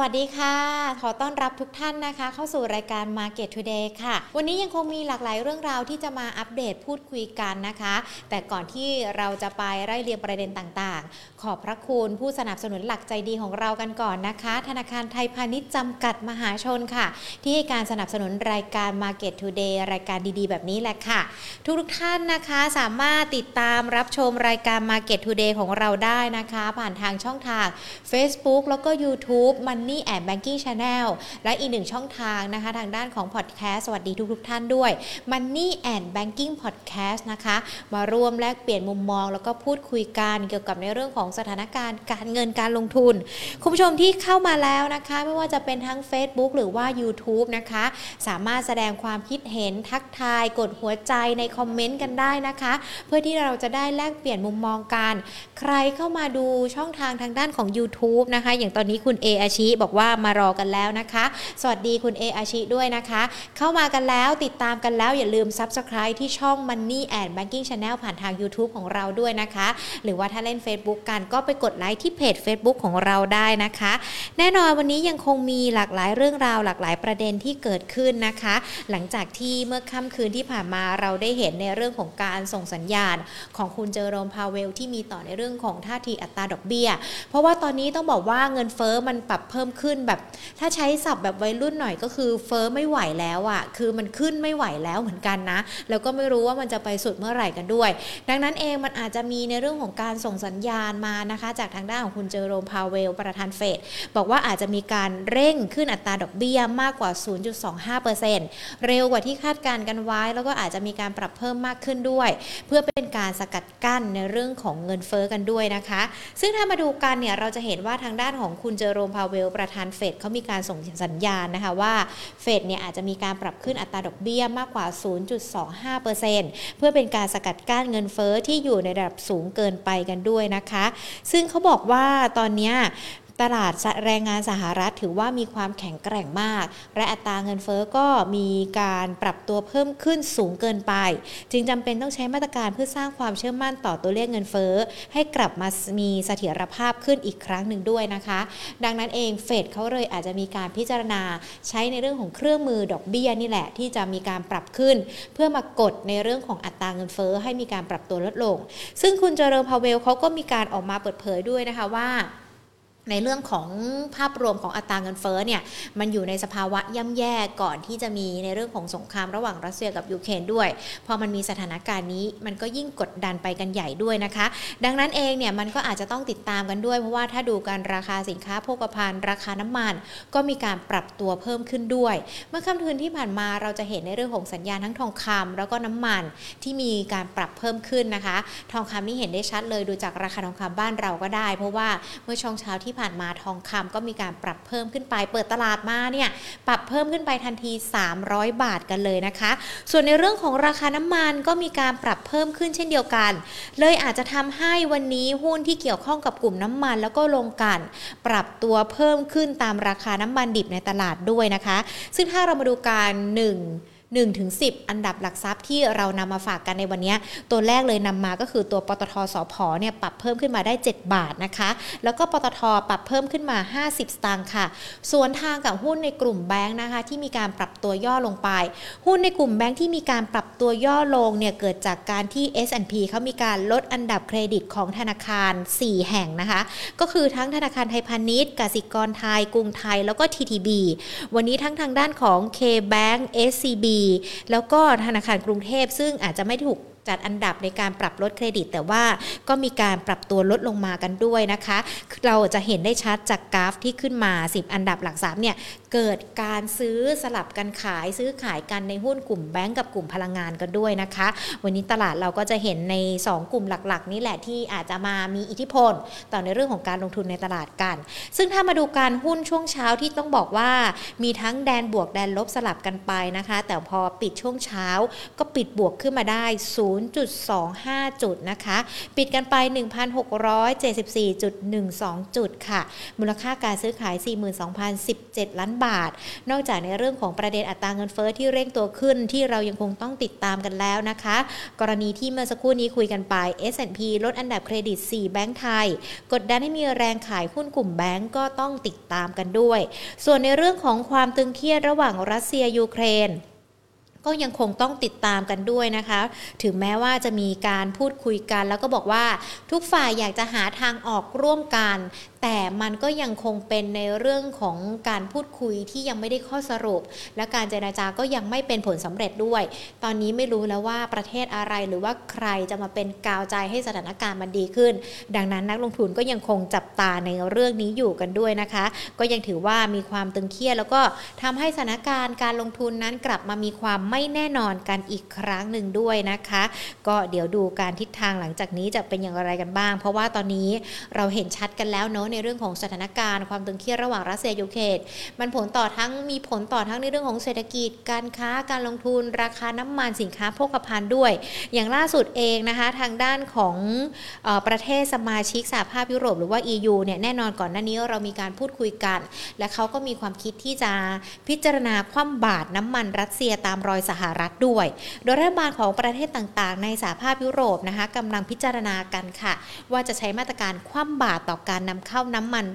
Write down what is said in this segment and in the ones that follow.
วัสดีค่ะ ขอต้อนรับทุกท่านนะคะ เข้าสู่รายการ Market Today ค่ะ วันนี้ยังคงมีหลากหลายเรื่องราวที่จะมาอัปเดตพูดคุยกันนะคะ แต่ก่อนที่เราจะไปไล่เรียงประเด็นต่างๆ ขอบพระคุณผู้สนับสนุนหลักใจดีของเรากันก่อนนะคะ ธนาคารไทยพาณิชย์จำกัดมหาชนค่ะ ที่ให้การสนับสนุนรายการ Market Today รายการดีๆ แบบนี้แหละค่ะ ทุกๆท่านนะคะสามารถติดตามรับชมรายการ Market Today ของเราได้นะคะ ผ่านทางช่องทาง Facebook แล้วก็ YouTube Money and Banking Channel และอีกหนึ่งช่องทางนะคะ ทางด้านของ Podcast สวัสดีทุกๆท่านด้วย Money and Banking Podcast นะคะ มาร่วมแลกเปลี่ยนมุมมอง แล้วก็พูดคุยกันเกี่ยวกับในเรื่องของสถานการณ์การเงินการลงทุน คุณผู้ชมที่เข้ามาแล้วนะคะ ไม่ว่าจะเป็นทั้ง Facebook หรือว่า YouTube นะคะ สามารถแสดงความคิดเห็นทักทาย กดหัวใจในคอมเมนต์กันได้นะคะ เพื่อที่เราจะได้แลกเปลี่ยนมุมมองกัน ใครเข้ามาดูช่องทางทางด้านของ YouTube นะคะ อย่างตอนนี้คุณเออาชิบอกว่ามารอกันแล้วนะคะ สวัสดีคุณเออาชิด้วยนะคะ เข้ามากันแล้วติดตามกันแล้วอย่าลืม Subscribe ที่ช่อง Money and Banking Channel ผ่านทาง YouTube ของเราด้วยนะคะ หรือว่าถ้าเล่น Facebook กันก็ไปกดไลค์ที่เพจ Facebook ของเราได้นะคะ แน่นอนวันนี้ยังคงมีหลากหลายเรื่องราว หลากหลายประเด็นที่เกิดขึ้นนะคะ หลังจากที่เมื่อค่ำคืนที่ผ่านมาเราได้เห็นในเรื่องของการส่งสัญญาณของคุณเจอโรมพาเวลที่มีต่อในเรื่องของท่าทีอัตราดอกเบี้ย เพราะว่าตอนนี้ต้องบอกว่าเงินเฟอ้อมันปรับเพิ่มขึ้นแบบ ถ้าใช้ศัพท์แบบวัยรุ่นหน่อยก็คือเฟอ้อไม่ไหวแล้วอะ่ะคือมันขึ้นไม่ไหวแล้วเหมือนกันนะ แล้วก็ไม่รู้ว่ามันจะไปสุดเมื่อไหร่กันด้วย ดังนั้นเองมันอาจจะมีในเรื่องของการส่งสัญญาณมานะคะ จากทางด้านของคุณเจอโรมพาเวล ประธานเฟดบอกว่าอาจจะมีการเร่งขึ้นอัตราดอกเบี้ยมากกว่า 0.25%เร็วกว่าที่คาดการณ์กันไว้ แล้วก็อาจจะมีการปรับเพิ่มมากขึ้นด้วย เพื่อเป็นการสกัดกั้นในเรื่องของเงินเฟอ้อกันด้วยนะคะ ซึ่งถ้ามาดูกันเนี่ยเราจะเห็นว่าทางด้านของคุณเจอโรมพาเวลประธานเฟดเขามีการส่งสัญญาณนะคะว่าเฟดเนี่ยอาจจะมีการปรับขึ้นอัตราดอกเบี้ยมากกว่า 0.25%เพื่อเป็นการสกัดกั้นเงินเฟอ้อที่อยู่ในระดับสูงเกินไปกันด้วยนะคะ ซึ่งเขาบอกว่าตอนนี้ ตลาดแรงงานสหรัฐถือว่ามีความแข็งแกร่งมาก และอัตราเงินเฟอ้อก็มีการปรับตัวเพิ่มขึ้นสูงเกินไป จึงจำเป็นต้องใช้มาตรการเพื่อสร้างความเชื่อมั่นต่อตัวเลขเงินเฟอ้อให้กลับมามีเสถียรภาพขึ้นอีกครั้งหนึ่งด้วยนะคะ ดังนั้นเองเฟดเขาเลยอาจจะมีการพิจารณาใช้ในเรื่องของเครื่องมือดอกเบี้ยนี่แหละ ที่จะมีการปรับขึ้น เพื่อมากดในเรื่องของอัตราเงินเฟอ้อให้มีการปรับตัวลดลง ซึ่งคุณเจอร์พาเวลเขาก็มีการออกมาเปิดเผยด้วยนะคะว่า ในเรื่องของภาพรวมของอัตราเงินเฟ้อเนี่ยมันอยู่ในสภาวะย่ำแย่ก่อนที่จะมีในเรื่องของสงครามระหว่างรัสเซียกับยูเครนด้วย พอมันมีสถานการณ์นี้มันก็ยิ่งกดดันไปกันใหญ่ด้วยนะคะ ดังนั้นเองเนี่ยมันก็อาจจะต้องติดตามกันด้วย เพราะว่าถ้าดูการราคาสินค้าโภคภัณฑ์ราคาน้ำมัน ก็มีการปรับตัวเพิ่มขึ้นด้วย เมื่อค่ำคืนที่ผ่านมาเราจะเห็นในเรื่องของสัญญาณทั้งทองคำแล้วก็น้ำมันที่มีการปรับเพิ่มขึ้นนะคะ ทองคำนี่เห็นได้ชัดเลยดูจากราคาทองคำบ้านเราก็ได้ เพราะว่าเมื่อช่วงเช้าที่ผ่านมาทองคำก็มีการปรับเพิ่มขึ้นไป เปิดตลาดมาเนี่ยปรับเพิ่มขึ้นไปทันที 300 บาทกันเลยนะคะ ส่วนในเรื่องของราคาน้ำมันก็มีการปรับเพิ่มขึ้นเช่นเดียวกัน เลยอาจจะทำให้วันนี้หุ้นที่เกี่ยวข้องกับกลุ่มน้ำมัน แล้วก็ลงกัน ปรับตัวเพิ่มขึ้นตามราคาน้ำมันดิบในตลาดด้วยนะคะ ซึ่งถ้าเรามาดูการ1 1ถึง10 อันดับหลักทรัพย์ที่เรานำมาฝากกันในวันนี้ ตัวแรกเลยนำมาก็คือตัวปตทสพเนี่ยปรับเพิ่มขึ้นมาได้ 7 บาทนะคะ แล้วก็ปตทปรับเพิ่มขึ้นมา 50 สตางค์ค่ะ ส่วนทางกับหุ้นในกลุ่มแบงค์นะคะ ที่มีการปรับตัวย่อลงไป หุ้นในกลุ่มแบงค์ที่มีการปรับตัวย่อลงเนี่ยเกิดจากการที่ S&P เขามีการลดอันดับเครดิตของธนาคาร 4 แห่งนะคะ ก็คือทั้งธนาคารไทยพาณิชย์กสิกรไทย กรุงไทยแล้วก็ TTB วันนี้ทั้งทางด้านของ K-Bank SCB แล้วก็ธนาคารกรุงเทพซึ่งอาจจะไม่ถูกจัดอันดับในการปรับลดเครดิต แต่ว่าก็มีการปรับตัวลดลงมากันด้วยนะคะ เราจะเห็นได้ชัดจากกราฟที่ขึ้นมา 10 อันดับหลักทรัพย์เนี่ยเกิดการซื้อสลับกันขายซื้อขายกันในหุ้นกลุ่มแบงก์กับกลุ่มพลังงานกันด้วยนะคะ วันนี้ตลาดเราก็จะเห็นใน 2 กลุ่มหลักๆ นี่แหละที่อาจจะมามีอิทธิพล ต่อในเรื่องของการลงทุนในตลาดกัน ซึ่งถ้ามาดูการหุ้นช่วงเช้าที่ต้องบอกว่า มีทั้งแดนบวกแดนลบสลับกันไปนะคะ แต่พอปิดช่วงเช้าก็ปิดบวกขึ้นมาได้ 0.25 จุดนะคะ ปิดกันไป 1,674.12 จุดค่ะ มูลค่าการซื้อขาย 42,017 ล้านบาท นอกจากในเรื่องของประเด็นอัตราเงินเฟ้อที่เร่งตัวขึ้นที่เรายังคงต้องติดตามกันแล้วนะคะ กรณีที่เมื่อสักครู่นี้คุยกันไป S&P ลดอันดับเครดิต 4 แบงก์ไทย กดดันให้มีแรงขายหุ้นกลุ่มแบงก์ก็ต้องติดตามกันด้วย ส่วนในเรื่องของความตึงเครียดระหว่างรัสเซียยูเครนก็ยังคงต้องติดตามกันด้วยนะคะ ถึงแม้ว่าจะมีการพูดคุยกัน แล้วก็บอกว่าทุกฝ่ายอยากจะหาทางออกร่วมกัน แต่มันก็ยังคงเป็นในเรื่องของการพูดคุยที่ยังไม่ได้ข้อสรุป และการเจราจาก็ยังไม่เป็นผลสำเร็จด้วย ตอนนี้ไม่รู้แล้วว่าประเทศอะไรหรือว่าใครจะมาเป็นกาวใจให้สถานการณ์มันดีขึ้น ดังนั้นนักลงทุนก็ยังคงจับตาในเรื่องนี้อยู่กันด้วยนะคะ ก็ยังถือว่ามีความตึงเครียดแล้วก็ทำให้สถานการณ์การลงทุนนั้นกลับมามีความไม่แน่นอนกันอีกครั้งหนึ่งด้วยนะคะ ก็เดี๋ยวดูการทิศทางหลังจากนี้จะเป็นอย่างไรกันบ้าง เพราะว่าตอนนี้เราเห็นชัดกันแล้วเนาะในในเรื่องของสถานการณ์ความตึงเครียดระหว่างรัสเซียยูเครนมันผลต่อทั้งมีผลต่อทั้งในเรื่องของเศรษฐกิจ การค้าการลงทุน ราคาน้ำมันสินค้าโภคภัณฑ์ด้วย อย่างล่าสุดเองนะคะทางด้านของออประเทศสมาชิกสหภาพยุโรปหรือว่า EU เนี่ยแน่นอนก่อนหน้านี้เรามีการพูดคุยกัน และเขาก็มีความคิดที่จะพิจารณาคว่ำบาตรน้ำมันรัสเซียตามรอยสหรัฐด้วย โดยรัฐบาลของประเทศต่างๆ ในสหภาพยุโรปนะคะกำลังพิจารณากันค่ะ ว่าจะใช้มาตรการคว่ำบาตรต่อการนำเข้าข้าน้ำมัน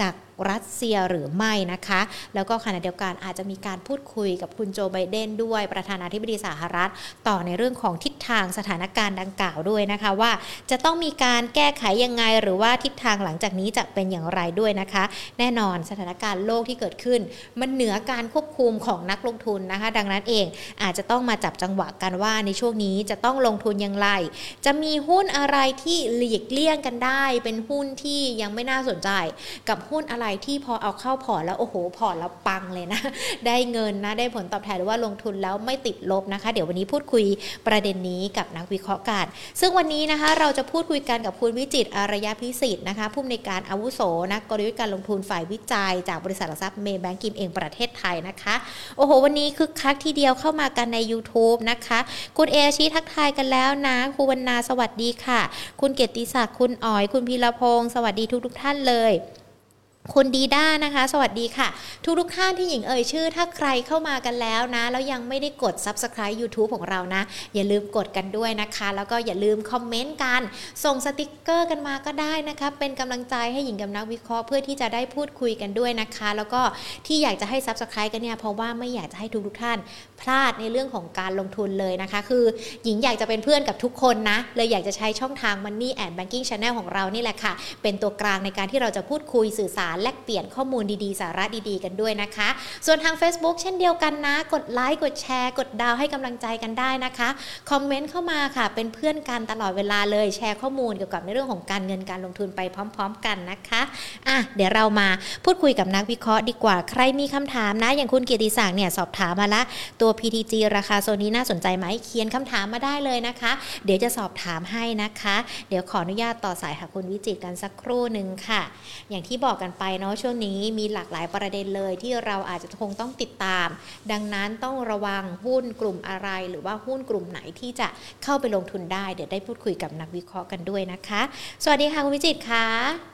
จาก รัสเซียหรือไม่นะคะ แล้วก็ขณะเดียวกันอาจจะมีการพูดคุยกับคุณโจไบเดนด้วยประธานาธิบดีสหรัฐ ต่อในเรื่องของทิศทางสถานการณ์ดังกล่าวด้วยนะคะว่า จะต้องมีการแก้ไขยังไงหรือว่าทิศทางหลังจากนี้จะเป็นอย่างไรด้วยนะคะ แน่นอนสถานการณ์โลกที่เกิดขึ้น มันเหนือการควบคุมของนักลงทุนนะคะ ดังนั้นเองอาจจะต้องมาจับจังหวะกันว่าในช่วงนี้จะต้องลงทุนอย่างไร จะมีหุ้นอะไรที่หลีกเลี่ยงกันได้ เป็นหุ้นที่ยังไม่น่าสนใจ กับหุ้นอะไรที่พอเอาเข้าพอร์ตแล้วโอ้โหพอร์ตแล้วปังเลยนะ ได้เงินนะ ได้ผลตอบแทนหรือว่าลงทุนแล้วไม่ติดลบนะคะ เดี๋ยววันนี้พูดคุยประเด็นนี้กับนักวิเคราะห์กันซึ่งวันนี้นะคะ เราจะพูดคุยกันกับคุณวิจิตอารยาพิสิทธิ์นะคะผู้อำนวยการอาวุโสนักกลยุทธ์การลงทุนฝ่ายวิจัย จากบริษัทหลักทรัพย์เมย์แบงกิมเองประเทศไทยนะคะโอ้โห วันนี้คึกคักทีเดียวเข้ามากันใน YouTube นะคะ คุณเอชีทักทายกันแล้วนะครูวรรณาสวัสดีค่ะ คุณเกติศักดิ์คุณอ๋อย คุณพีรพงศ์สวัสดีทุกทุกท่านเลย คุณดีด้านะคะ สวัสดีค่ะ ทุกทุกท่านที่หญิงเอ่ยชื่อ ถ้าใครเข้ามากันแล้วนะ แล้วยังไม่ได้กด Subscribe YouTube ของเรานะ อย่าลืมกดกันด้วยนะคะ แล้วก็อย่าลืมคอมเมนต์กัน ส่งสติกเกอร์กันมาก็ได้นะคะ เป็นกำลังใจให้หญิงกับนักวิเคราะห์เพื่อที่จะได้พูดคุยกันด้วยนะคะ แล้วก็ที่อยากจะให้ Subscribe กันเนี่ยเพราะว่าไม่อยากจะให้ทุกทุกท่าน พลาดในเรื่องของการลงทุนเลยนะคะ คือหญิงอยากจะเป็นเพื่อนกับทุกคนนะ เลยอยากจะใช้ช่องทาง Money and Banking Channel ของเรานี่แหละค่ะ เป็นตัวกลางในการที่เราจะพูดคุยสื่อสารแลกเปลี่ยนข้อมูลดีๆ สาระดีๆ กันด้วยนะคะ ส่วนทาง Facebook เช่นเดียวกันนะ กดไลค์กดแชร์ กดดาวให้กำลังใจกันได้นะคะคอมเมนต์เข้ามาค่ะ เป็นเพื่อนกันตลอดเวลาเลยแชร์ข้อมูลเกี่ยวกับในเรื่องของการเงินการลงทุนไปพร้อม ๆ กันนะคะอะเดี๋ยวเรามาพูดคุยกับนักวิเคราะห์ดีกว่าใครมีคำถามนะ อย่างคุณเกียรติศักดิ์เนี่ยสอบถามมาละตัว PTG ราคาโซนนี้น่าสนใจไหมเขียนคำถามมาได้เลยนะคะ เดี๋ยวจะสอบถามให้นะคะ เดี๋ยวขออนุญาตต่อสายหาคุณวิจิตกันสักครู่หนึ่งค่ะ อย่างที่บอกกันไปเนาะช่วงนี้มีหลากหลายประเด็นเลยที่เราอาจจะคงต้องติดตาม ดังนั้นต้องระวังหุ้นกลุ่มอะไร หรือว่าหุ้นกลุ่มไหนที่จะเข้าไปลงทุนได้ เดี๋ยวได้พูดคุยกับนักวิเคราะห์กันด้วยนะคะ สวัสดีค่ะคุณวิจิตค่ะ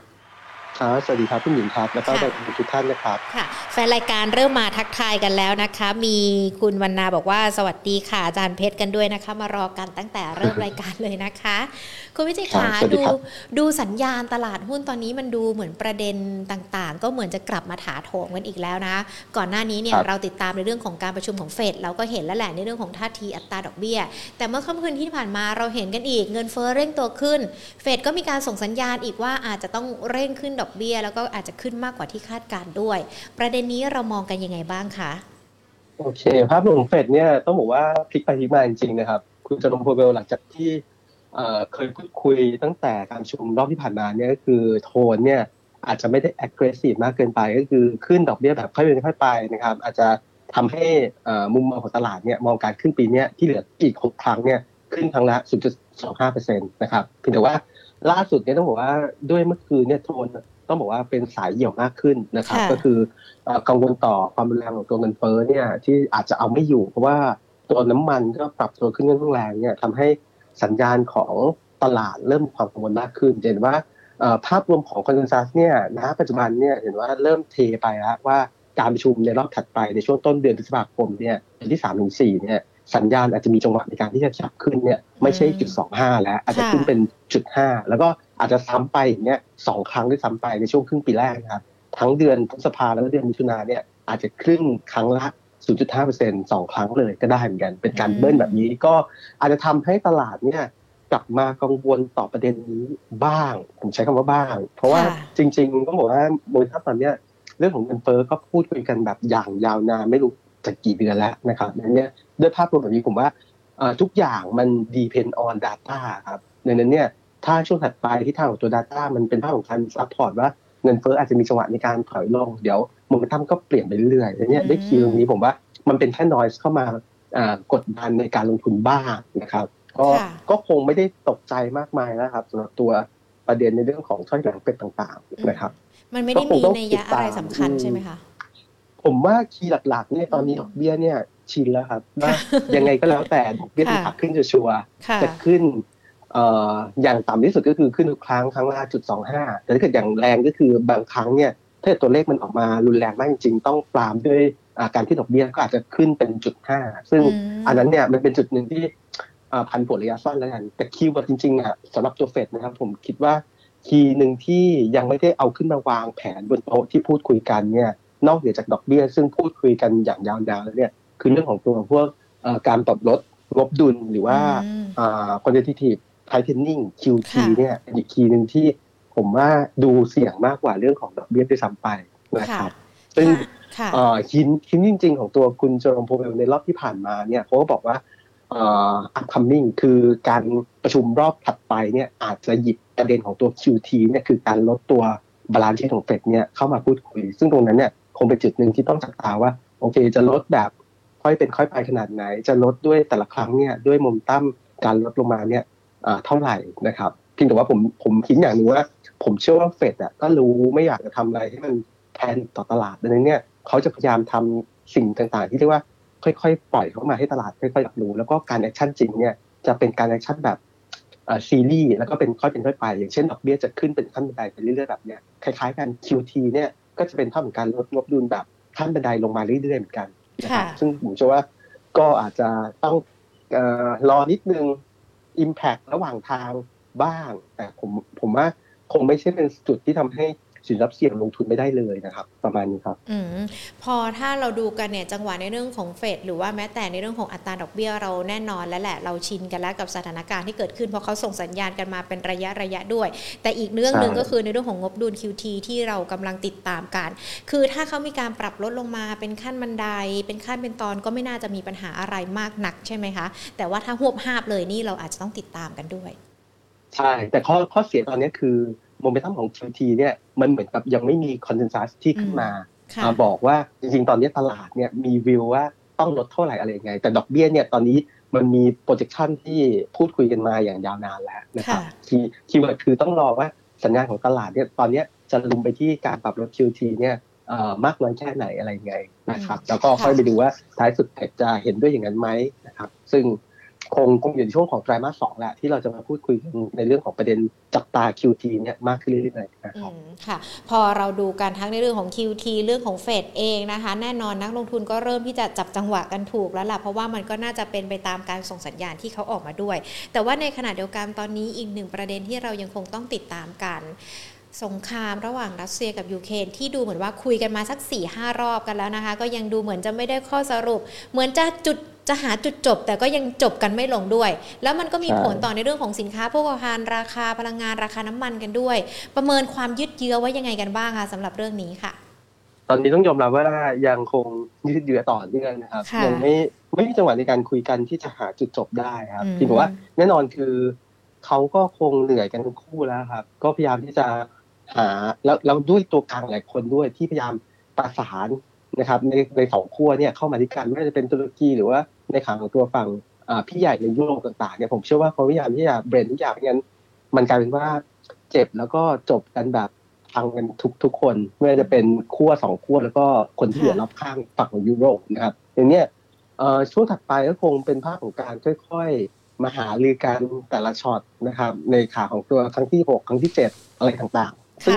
ครับสวัสดีครับคุณหญิงครับแล้วก็ทุกท่านนะครับค่ะแฟนรายการเริ่มมาทักทายกันแล้วนะคะ มีคุณวรรณาบอกว่าสวัสดีค่ะอาจารย์เพชรกันด้วยนะคะ มารอกันตั้งแต่เริ่มรายการเลยนะคะ คุณวิจิตขาดูดูสัญญาณตลาดหุ้นตอนนี้มันดูเหมือนประเด็นต่างๆ ก็เหมือนจะกลับมาถาโถมกันอีกแล้วนะ ก่อนหน้านี้เนี่ยเราติดตามในเรื่องของการประชุมของเฟดเราก็เห็นแล้วแหละในเรื่องของท่าทีอัตราดอกเบี้ย แต่เมื่อค่ำคืนที่ผ่านมาเราเห็นกันอีกเงินเฟ้อเร่งตัวขึ้น เฟดก็มีการส่งสัญญาณอีกว่าอาจจะต้องเร่งขึ้นดอกเบี้ย แล้วก็อาจจะขึ้นมากกว่าที่คาดการด้วย ประเด็นนี้เรามองกันยังไงบ้างคะโอเค ภาพรวมเฟดเนี่ยต้องบอกว่าพลิกไปพลิกมาจริงๆนะครับ คุณจอมพลเวลหลังจากที่เคยพูดคุยตั้งแต่การชุมรอบที่ผ่านมาเนี่ยก็คือโทนเนี่ยอาจจะไม่ได้ aggressive มากเกินไปก็คือขึ้นดอกเบี้ยแบบค่อยเป็นค่อยไปนะครับ อาจจะทำให้มุมมองของตลาดเนี่ยมองการขึ้นปีนี้ที่เหลืออีกหกครั้งเนี่ยขึ้นครั้งละ 0.25%นะครับเพียงแต่ว่าล่าสุดเนี่ยต้องบอกว่าด้วยเมื่อคืนเนี่ยโทน ต้องบอกว่าเป็นสายเหี่ยวมากขึ้นนะครับ ก็คือกังวลต่อความรุนแรงของตัวเงินเฟ้อเนี่ยที่อาจจะเอาไม่อยู่ เพราะว่าตัวน้ำมันก็ปรับตัวขึ้นเรื่องแรงเนี่ยทำให้สัญญาณของตลาดเริ่มความกังวลมากขึ้นเห็นว่าภาพรวมของคอนเซนแซสเนี่ยณปัจจุบันเนี่ยเห็นว่าเริ่มเทไปแล้วว่าการประชุมในรอบถัดไปในช่วงต้นเดือนพฤษภาคมเนี่ยเดือนที่สามถึงสี่เนี่ย สัญญาณอาจจะมีจังหวะในการที่จะจับขึ้นเนี่ยไม่ใช่จุดสองห้าแล้วอาจจะขึ้นเป็นจุดห้าแล้วก็อาจจะซ้ำไปอย่างเงี้ยสองครั้งด้วยซ้ำไปในช่วงครึ่งปีแรกนะครับทั้งเดือนพฤษภาแล้วก็เดือนมิถุนาเนี่ยอาจจะครึ่งครั้งละ 0.5%สองครั้งเลยก็ได้เหมือนกัน เป็นการเบิ้ลแบบนี้ก็อาจจะทำให้ตลาดเนี่ยกลับมากังวลต่อประเด็นนี้บ้าง ผมใช้คำว่าบ้าง เพราะว่าจริง ๆ ต้องบอกว่าโมเดลตอนเนี้ยเรื่องของเงินเฟ้อก็พูดคุยกันแบบอย่างยาวนานไม่รู้จะกี่เดือนแล้วนะครับนั้นเนี่ย ด้วยภาพรวมแบบนี้ผมว่าทุกอย่างมัน depend on data ครับในนั้นเนี่ยถ้าช่วงถัดไปที่ทางของตัว data มันเป็นภาพของการ support ว่าเงินเฟ้ออาจจะมีจังหวะในการถอยลง เดี๋ยวโมเมนตัมก็เปลี่ยนไปเรื่อยๆเนี่ยได้ key ตรงนี้ผมว่ามันเป็นแค่ noise เข้ามากดดันในการลงทุนบ้างนะครับ ก็ก็คงไม่ได้ตกใจมากมายนะครับสำหรับตัวประเด็นในเรื่องของช่อยหลังเป็ดต่างๆนะครับ มันไม่ได้มีนัยยะอะไรสำคัญใช่ไหมคะ ผมว่า key หลักๆเนี่ยตอนนี้ดอกเบี้ยเนี่ยชินแล้วครับว่ายังไงก็แล้วแต่ดอกเบี้ยที่ขาขึ้นชัวร์จะขึ้นอย่างต่ำที่สุดก็คือขึ้นทุกครั้งครั้งละจุดสองห้าแต่ถ้าเกิดอย่างแรงก็คือบางครั้งเนี่ยถ้าตัวเลขมันออกมารุนแรงมากจริงๆ ต้องปรามด้วยการที่ดอกเบี้ยก็อาจจะขึ้นเป็นจุดห้าซึ่งอันนั้นเนี่ยมันเป็นจุดหนึ่งที่ผันผวนระยะสั้นแล้วกันแต่ keyword จริงๆอะสำหรับตัวเฟดนะครับผมคิดว่า key หนึ่งที่ยังไม่ได้เอาขึ้นมาวางแผนบนโต๊ะที่พูดคุยกันเนี่ย นอกเหนือจากดอกเบี้ย ซึ่งพูดคุยกันอย่างยาวนานแล้วเนี่ยคือเรื่องของตัวพวกการปรับลดงบดุลหรือว่า quantitative tightening QT เนี่ยอีกคีย์หนึ่งที่ผมว่าดูเสี่ยงมากกว่าเรื่องของดอกเบี้ยด้วยซ้ำไปนะครับ ซึ่งหินหินจริง ๆ ของตัวคุณจอร์มโพเวลในรอบที่ผ่านมาเนี่ยเขาก็บอกว่า upcoming คือการประชุมรอบถัดไปเนี่ยอาจจะหยิบประเด็นของตัว QT เนี่ยคือการลดตัว balance ของเฟดเนี่ยเข้ามาพูดคุย ซึ่งตรงนั้นเนี่ย คงเป็นจุดหนึ่งที่ต้องจับตาว่า โอเค จะลดแบบค่อยเป็นค่อยไปขนาดไหน จะลดด้วยแต่ละครั้งเนี่ยด้วยมุมตั้มการลดลงมาเนี่ยเท่าไหร่นะครับเพียงแต่ว่าผมผมคิดอย่างนึงว่า ผมเชื่อว่าเฟดอะก็รู้ไม่อยากจะทำอะไรให้มันแทนต่อตลาดดังนั้นเนี่ยเขาจะพยายามทำสิ่งต่างๆ ที่เรียกว่าค่อยๆ ปล่อยเข้ามาให้ตลาดค่อยๆรับรู้ แล้วก็การ action จริงเนี่ยจะเป็นการ action แบบซีรีส์แล้วก็เป็นค่อยเป็นค่อยไป อย่างเช่นดอกเบี้ยจะขึ้นเป็นขั้นบันไดไปเรื่อยๆแบบเนี้ยคล้ายๆกัน QT เนี่ย ก็จะเป็นเท่าเหมือนการลดงบดุลแบบขั้นบันไดลงมาเรื่อยๆเหมือนกันนะครับซึ่งผมเชื่อว่าก็อาจจะต้องรอนิดนึง Impact ระหว่างทางบ้าง แต่ผมผมว่าคงไม่ใช่เป็นจุดที่ทำให้ สินทรัพย์เสี่ยงลงทุนไม่ได้เลยนะครับ ประมาณนี้ครับอพอถ้าเราดูกันเนี่ยจังหวะในเรื่องของเฟดหรือว่าแม้แต่ในเรื่องของอัตราดอกเบี้ยเราแน่นอนแล้วแหละเราชินกันแล้วกับสถานการณ์ที่เกิดขึ้นเพราะเขาส่งสัญญาณกันมาเป็นระยะระยะด้วย แต่อีกเรื่องหนึ่งก็คือในเรื่องของงบดุล QT ที่เรากำลังติดตามกัน คือถ้าเขามีการปรับลดลงมาเป็นขั้นบันได เป็นขั้นเป็นตอนก็ไม่น่าจะมีปัญหาอะไรมากหนักใช่ไหมคะ แต่ว่าถ้าหวบหาบเลยนี่เราอาจจะต้องติดตามกันด้วย ใช่ แต่ข้อข้อเสียตอนนี้คือ โมเมนตัมของ QT เนี่ยมันเหมือนกับยังไม่มี consensus ที่ขึ้นมาบอกว่าจริงๆ ตอนนี้ตลาดเนี่ยมีวิวว่าต้องลดเท่าไหร่อะไรยังไง แต่ดอกเบี้ยเนี่ยตอนนี้มันมี projection ที่พูดคุยกันมาอย่างยาวนานแล้วนะครับ key keyword คือต้องรอว่าสัญญาณของตลาดเนี่ยตอนนี้จะลุมไปที่การปรับลด QT เนี่ยมากน้อยแค่ไหนอะไรยังไงนะครับ แล้วก็ค่อยไปดูว่าท้ายสุดจะเห็นด้วยอย่างนั้นไหมนะครับ ซึ่ง คงคงอยู่ในช่วงของไตรมาสสองแหละที่เราจะมาพูดคุยในเรื่องของประเด็นจับตา QT เนี่ยมากขึ้นเรื่อยๆนะครับค่ะพอเราดูกันทั้งในเรื่องของ QT เรื่องของเฟดเองนะคะ แน่นอนนักลงทุนก็เริ่มที่จะจับจังหวะกันถูกแล้วล่ะเพราะว่ามันก็น่าจะเป็นไปตามการส่งสัญญาณที่เขาออกมาด้วย แต่ว่าในขณะเดียวกันตอนนี้อีกหนึ่งประเด็นที่เรายังคงต้องติดตามกันสงครามระหว่างรัสเซียกับยูเครนที่ดูเหมือนว่าคุยกันมาสัก4ี่ห้ารอบกันแล้วนะคะ ก็ยังดูเหมือนจะไม่ได้ข้อสรุป เหมือนจะจุด จะหาจุดจบแต่ก็ยังจบกันไม่ลงด้วย แล้วมันก็มีผลต่อในเรื่องของสินค้าพวกภัณฑ์ราคาพลังงานราคาน้ำมันกันด้วย ประเมินความยืดเยื้อไว้ยังไงกันบ้างคะสำหรับเรื่องนี้ค่ะ ตอนนี้ต้องยอมรับว่ายังคงยืดเยื้อต่อเนื่องนะครับยังไม่ไม่มีจังหวะในการคุยกันที่จะหาจุดจบได้ครับที่บอกว่าแน่นอนคือเขาก็คงเหนื่อยกันทั้งคู่แล้วครับ ก็พยายามที่จะหาแล้วแล้วด้วยตัวกลางหลายคนด้วยที่พยายามประสานนะครับในในสองขั้วเนี่ยเข้ามาที่กันไม่ว่าจะเป็นตุรกีหรือว่า ในขาของตัวฝั่งพี่ใหญ่ในยุโรปต่างๆเนี่ยผมเชื่อว่าเขาพยายามที่จะเบรนทุกอย่างเพราะงั้นมันกลายเป็นว่าเจ็บแล้วก็จบกันแบบพังกันทุกทุกคนไม่ว่าจะเป็นขั้วสองขั้วแล้วก็คนที่อยู่รอบข้างฝั่งของยุโรปนะครับอย่างเนี้ยช่วงถัดไปก็คงเป็นภาพของการค่อยๆมาหาลือการแต่ละช็อตนะครับ ในขาของตัวครั้งที่หกครั้งที่เจ็ดอะไรต่างๆซึ่ง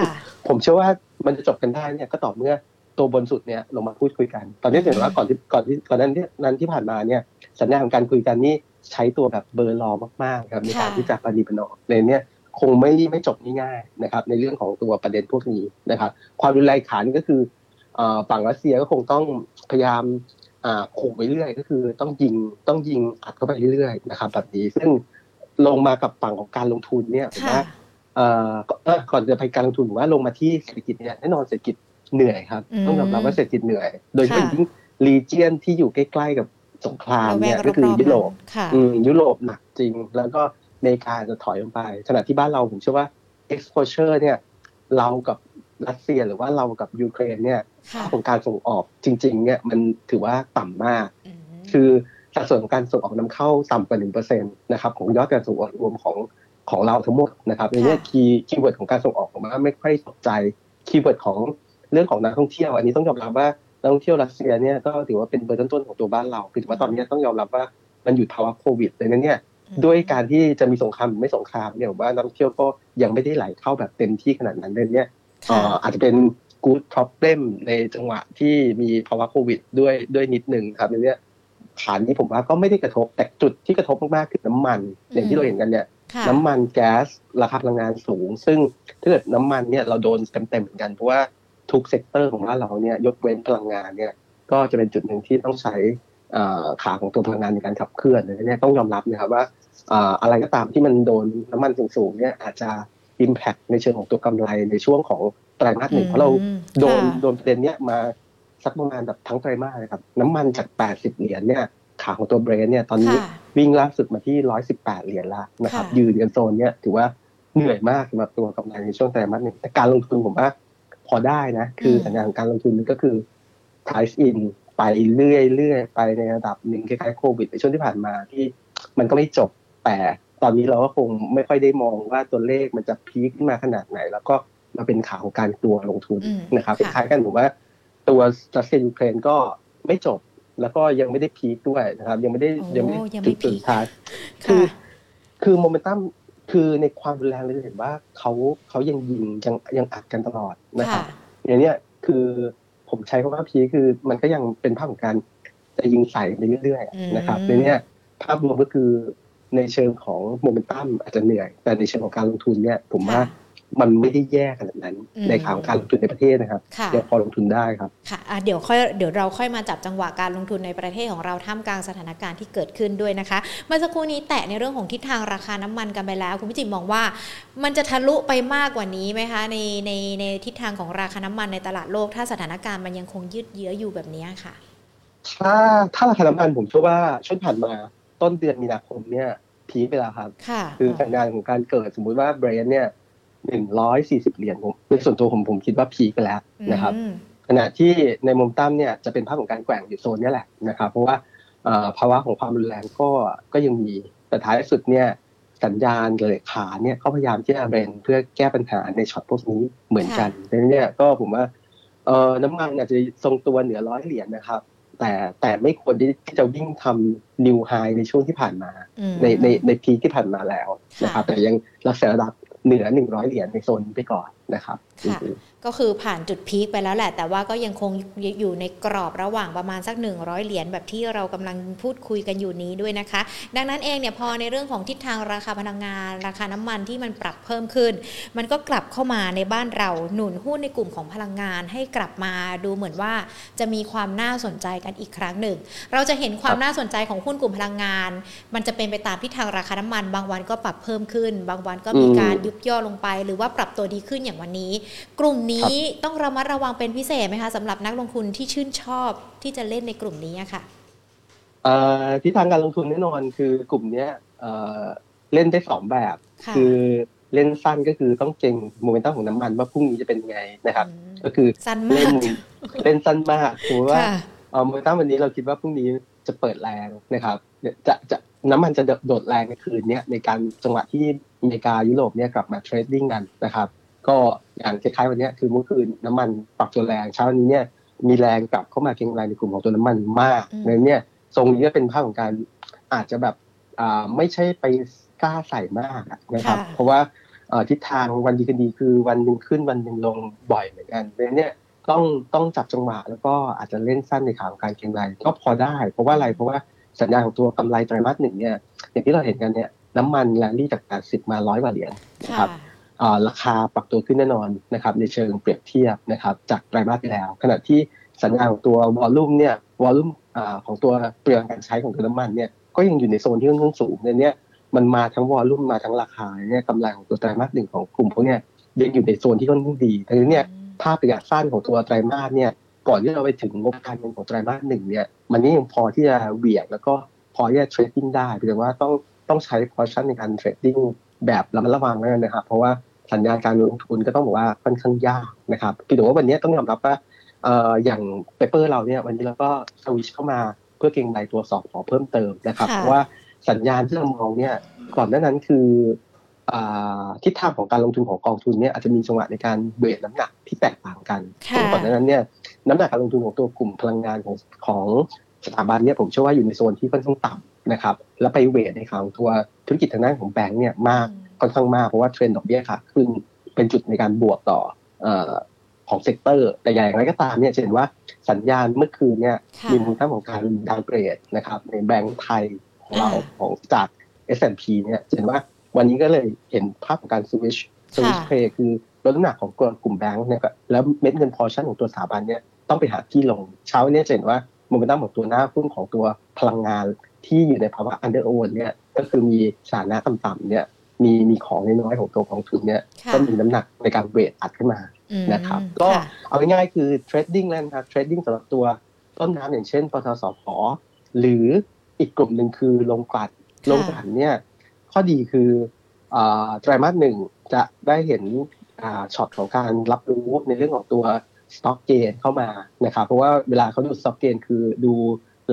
ผมเชื่อว่ามันจะจบกันได้เนี่ยก็ต่อเมื่อ ตัวบนสุดเนี่ยลงมาพูดคุยกัน ตอนนี้เห็นว่าก่อนที่ก่อนที่ก่อนนั้นที่นั้นที่ผ่านมาเนี่ยสัญญาณของการคุยกันนี่ใช้ตัวแบบเบอร์รอมากๆครับในการที่จะปฏิบัตินอเลยเนี่ยคงไม่ไม่จบง่ายๆนะครับในเรื่องของตัวประเด็นพวกนี้นะครับความรุนแรงขานี่ก็คือฝั่งรัสเซียก็คงต้องพยายามขู่ไปเรื่อยก็คือต้องยิงต้องยิงอัดเข้าไปเรื่อยๆนะครับแบบนี้ซึ่งลงมากับฝั่งของการลงทุนเนี่ยผมว่าก่อนจะไปการลงทุนว่าลงมาที่เศรษฐกิจเนี่ยแน่นอนเศรษฐกิจ เหนื่อยครับ ต้องยอมรับว่าเศรษฐกิจเหนื่อย โดยเฉพาะยิ่งรีเจียนที่อยู่ใกล้ๆกับสงครามเนี่ยก็คือยุโรปยุโรปหนักจริง แล้วก็อเมริกาจะถอยลงไป ขณะที่บ้านเราผมเชื่อว่า exposure เนี่ยเรากับรัสเซียหรือว่าเรากับยูเครนเนี่ยของการส่งออกจริง ๆ เนี่ยมันถือว่าต่ำมาก คือสัดส่วนของการส่งออกนำเข้าต่ำกว่าหนึ่งเปอร์เซ็นต์นะครับของยอดการส่งออกรวมของของเราทั้งหมดนะครับในนี้ key keyword ของการส่งออกผมว่าไม่ค่อยสนใจ keyword ของ เรื่องของนักท่องเที่ยว อันนี้ต้องยอมรับว่านักท่องเที่ยวรัสเซียเนี่ยก็ถือว่าเป็นเบอร์ต้นๆของตัวบ้านเราคือถือว่าตอนนี้ต้องยอมรับว่ามันอยู่ภาวะโควิดดังนั้นเนี่ยด้วยการที่จะมีสงครามหรือไม่สงครามเนี่ยผมว่านักท่องเที่ยวก็ยังไม่ได้ไหลเข้าแบบเต็มที่ขนาดนั้นเลยเนี่ยอาจจะเป็นกู๊ด problem ในจังหวะที่มีภาวะโควิดด้วยด้วยนิดหนึ่งครับในนี้ฐานนี้ผมว่าก็ไม่ได้กระทบแต่จุดที่กระทบมากๆคือน้ำมัน อย่างที่เราเห็นกันเนี่ย น้ำมันแก๊สราคาพลังงานสูง ซึ่งถ้าเกิดน้ำมันเนี่ยเราโดนเต็มๆเหมือนกันเพราะว่า ทุก sector ของบ้านเราเนี่ยยกเว้นพลังงานเนี่ยก็จะเป็นจุดหนึ่งที่ต้องใช้ขาของตัวพลังงานในการขับเคลื่อนเนี่ยต้องยอมรับนะครับว่าอะไรก็ตามที่มันโดนน้ำมันสูงๆเนี่ยอาจจะอิมแพคในเชิงของตัวกำไรในช่วงของไตรมาสหนึ่งเพราะเราโดนโดนประเด็นเนี้ยมาสักประมาณแบบทั้งไตรมาสเลยครับน้ำมันจาก 80 เหรียญเนี่ยขาของตัวเบรนเนี่ยตอนนี้วิ่งล่าสุดมาที่ 118 เหรียญละนะครับยืนกันโซนเนี้ยถือว่าเหนื่อยมากสำหรับตัวกำไรในช่วงไตรมาสหนึ่งแต่การลงทุนผมว่า พอได้นะ คือสัญญาณการลงทุนก็คือ price in ไปเรื่อยๆไปในระดับหนึ่งคล้ายๆโควิดในช่วงที่ผ่านมาที่มันก็ไม่จบแต่ตอนนี้เราก็คงไม่ค่อยได้มองว่าตัวเลขมันจะพีคขึ้นมาขนาดไหน แล้วก็มาเป็นข่าวของการตัวลงทุนนะครับคล้ายกันผมว่าตัวรัสเซียยูเครนก็ไม่จบแล้วก็ยังไม่ได้พีคด้วยนะครับ ยังไม่ได้ยังไม่ได้จุดสุดท้ายคือคือโมเมนตัม คือในความรุนแรงเลยเห็นว่าเขาเขายังยิงยังยังอัดกันตลอดนะครับอย่างนี้คือผมใช้คำว่าพีคือมันก็ยังเป็นภาพของการจะยิงใส่ไปเรื่อยๆนะครับในนี้ภาพรวมก็คือในเชิงของโมเมนตัมอาจจะเหนื่อย แต่ในเชิงของการลงทุนเนี่ย ผมว่า มันไม่ได้แย่ขนาดนั้นในข่าวการลงทุนในประเทศนะครับเดี๋ยวพอลงทุนได้ครับค่ะเดี๋ยวค่อยเดี๋ยวเราค่อยมาจับจังหวะการลงทุนในประเทศของเราท่ามกลางสถานการณ์ที่เกิดขึ้นด้วยนะคะเมื่อสักครู่นี้แตะในเรื่องของทิศทางราคาน้ำมันกันไปแล้ว คุณพิจิตมองว่า มันจะทะลุไปมากกว่านี้ไหมคะในในในทิศทางของราคาน้ำมันในตลาดโลก ถ้าสถานการณ์มันยังคงยืดเยื้ออยู่แบบนี้ค่ะ ถ้าถ้าราคาน้ำมันผมเชื่อว่าช่วงผ่านมาต้นเดือนมีนาคมเนี่ยพีคไปแล้วครับ คือสัญญาณของการเกิดสมมุติว่าเบรนเนี่ย หนึ่งร้อยสี่สิบเหรียญผมในส่วนตัวผมผมคิดว่าพีคไปแล้วนะครับ ขณะที่ในมุมตั้มเนี่ยจะเป็นภาพของการแกว่งอยู่โซนนี้แหละนะครับ เพราะว่าภาวะของความรุนแรงก็ก็ยังมีแต่ท้ายสุดเนี่ยสัญญาณเลยขาเนี่ยเขาพยายามที่จะเบนเพื่อแก้ปัญหาในช็อตพวกนี้เหมือนกันดังนั้นเนี่ยก็ผมว่าเออน้ำมันอาจจะทรงตัวเหนือร้อยเหรียญนะครับ แต่แต่ไม่ควรที่จะวิ่งทำนิวไฮในช่วงที่ผ่านมา ในในในพีที่ผ่านมาแล้วนะครับแต่ยังรักษาระดับ เหนือหนึ่งร้อยเหรียญในโซนไปก่อนนะครับ ก็คือผ่านจุดพีคไปแล้วแหละ แต่ว่าก็ยังคงอยู่ในกรอบระหว่างประมาณสัก 100 เหรียญแบบที่เรากำลังพูดคุยกันอยู่นี้ด้วยนะคะ ดังนั้นเองเนี่ยพอในเรื่องของทิศทางราคาพลังงาน ราคาน้ำมันที่มันปรับเพิ่มขึ้น มันก็กลับเข้ามาในบ้านเราหนุนหุ้นในกลุ่มของพลังงาน ให้กลับมาดูเหมือนว่าจะมีความน่าสนใจกันอีกครั้งหนึ่ง เราจะเห็นความน่าสนใจของหุ้นกลุ่มพลังงาน มันจะเป็นไปตามทิศทางราคาน้ำมัน บางวันก็ปรับเพิ่มขึ้น บางวันก็มีการยุบย่อลงไป หรือว่าปรับตัวดีขึ้นอย่างวันนี้ กลุ่มนี้ต้องระมัดระวังเป็นพิเศษไหมคะสำหรับนักลงทุนที่ชื่นชอบที่จะเล่นในกลุ่มนี้ค่ะที่ทางการลงทุนแน่นอนคือกลุ่มนี้เล่นได้สองแบบ คือเล่นสั้นก็คือต้องเก็งโมเมนตัมของน้ำมันว่าพรุ่งนี้จะเป็นไงนะครับ ก็คือเล่นเล่นสั้นมากสมมติว่าโมเมนตัมวันนี้เราคิดว่าพรุ่งนี้จะเปิดแรงนะครับจะจะน้ำมันจะโดดแรงในคืนนี้ในการจังหวะที่อเมริกายุโรปเนี่ยกลับมา trading กันนะครับ ก็ อย่างคล้ายๆวันนี้คือเมื่อคืนน้ำมันปรับตัวแรงเช้านี้เนี่ยมีแรงกลับเข้ามาเก็งกำไรในกลุ่มของตัวน้ำมันมากในนี้ทรงนี้เป็นภาพของการอาจจะแบบอ่าไม่ใช่ไปกล้าใส่มากนะครับ เพราะว่าทิศทางวันดีคืนดีคือวันหนึ่งขึ้นวันหนึ่งลงบ่อยเหมือนกันในนี้ก็ต้องต้องจับจังหวะแล้วก็อาจจะเล่นสั้นในขาของการเก็งไรก็พอได้ เพราะว่าอะไรเพราะว่าสัญญาณของตัวกำไรไตรมาสหนึ่งเนี่ยอย่างที่เราเห็นกันเนี่ยน้ำมันแรลลี่จาก 80 มาร้อยกว่าเหรียญนะครับ ราคาปรับตัวขึ้นแน่นอนนะครับในเชิงเปรียบเทียบนะครับจากไตรมาสที่แล้ว ขณะที่สัญญาณของตัว volume เนี่ย volume ของตัวเปลืองการใช้ของตัวน้ำมันเนี่ยก็ยังอยู่ในโซนที่ค่อนข้างสูงในนี้มันมาทั้ง volume มาทั้งราคาเนี่ยกำไรของตัวไตรมาสหนึ่งของกลุ่มพวกเนี้ยยังอยู่ในโซนที่ค่อนข้างดีดังนั้นเนี่ยภาพระยะสั้นของตัวไตรมาสเนี่ยก่อนที่เราไปถึงงบการเงินของไตรมาสหนึ่งเนี่ยมันนี่ยังพอที่จะเบี่ยงแล้วก็พอที่จะ trading ได้แต่ว่าต้องต้องใช้พอชั่นในการ trading แบบระมัดระวังนะครับเพราะว่า สัญญาณการลงทุนก็ต้องบอกว่าค่อนข้างยากนะครับคือถือว่าวันนี้ต้องยอมรับว่าอย่างเปเปอร์เราเนี่ยวันนี้เราก็สวิชเข้ามาเพื่อเก็งใบตัวสอบขอเพิ่มเติมนะครับเพราะว่าสัญญาณที่เรามองเนี่ยก่อนหน้านั้นคือทิศทางของการลงทุนของกองทุนเนี่ยอาจจะมีจังหวะในการเบรดน้ำหนักที่แตกต่างกันก่อนหน้านั้นเนี่ยน้ำหนักการลงทุนของตัวกลุ่มพลังงานของของสถาบันเนี่ยผมเชื่อว่าอยู่ในโซนที่ค่อนข้างต่ำนะครับแล้วไปเวทในของตัวธุรกิจทางด้านของแบงก์เนี่ยมาก ค่อนข้างมาก เพราะว่าเทรนด์ดอกเบี้ยค่ะขึ้นเป็นจุดในการบวกต่อของ sector แต่อย่างไรก็ตามเนี่ยเห็นว่าสัญญาณเมื่อคืนเนี่ยมีมูลค่าของการ downgrade นะครับในแบงก์ไทยของเราของจาก S&P เนี่ยเห็นว่าวันนี้ก็เลยเห็นภาพของการสวิชสวิชเพย์คือลดน้ำหนักของกลุ่มแบงก์เนี่ยแล้วเม็ดเงินพอชั่นของตัวสถาบันเนี่ยต้องไปหาที่ลงเช้านี้เห็นว่าโมเมนตัมของตัวหน้าหุ้นของตัวพลังงานที่อยู่ในภาวะ underown เนี่ยก็คือมีสถานะต่ำๆเนี่ย มีมีของน้อยของตัวกองทุนเนี่ยก็มีน้ำหนักในการ weight อัดขึ้นมานะครับก็เอาง่ายๆคือ trading แล้วนะครับ trading สำหรับตัวต้นน้ำอย่างเช่นปตทสผหรืออีกกลุ่มหนึ่งคือโรงกลั่นโรงกลั่นเนี่ยข้อดีคือไตรมาสหนึ่งจะได้เห็นช็อตของการรับรู้ในเรื่องของตัว stock gain เข้ามานะครับเพราะว่าเวลาเขาดู stock gain คือดู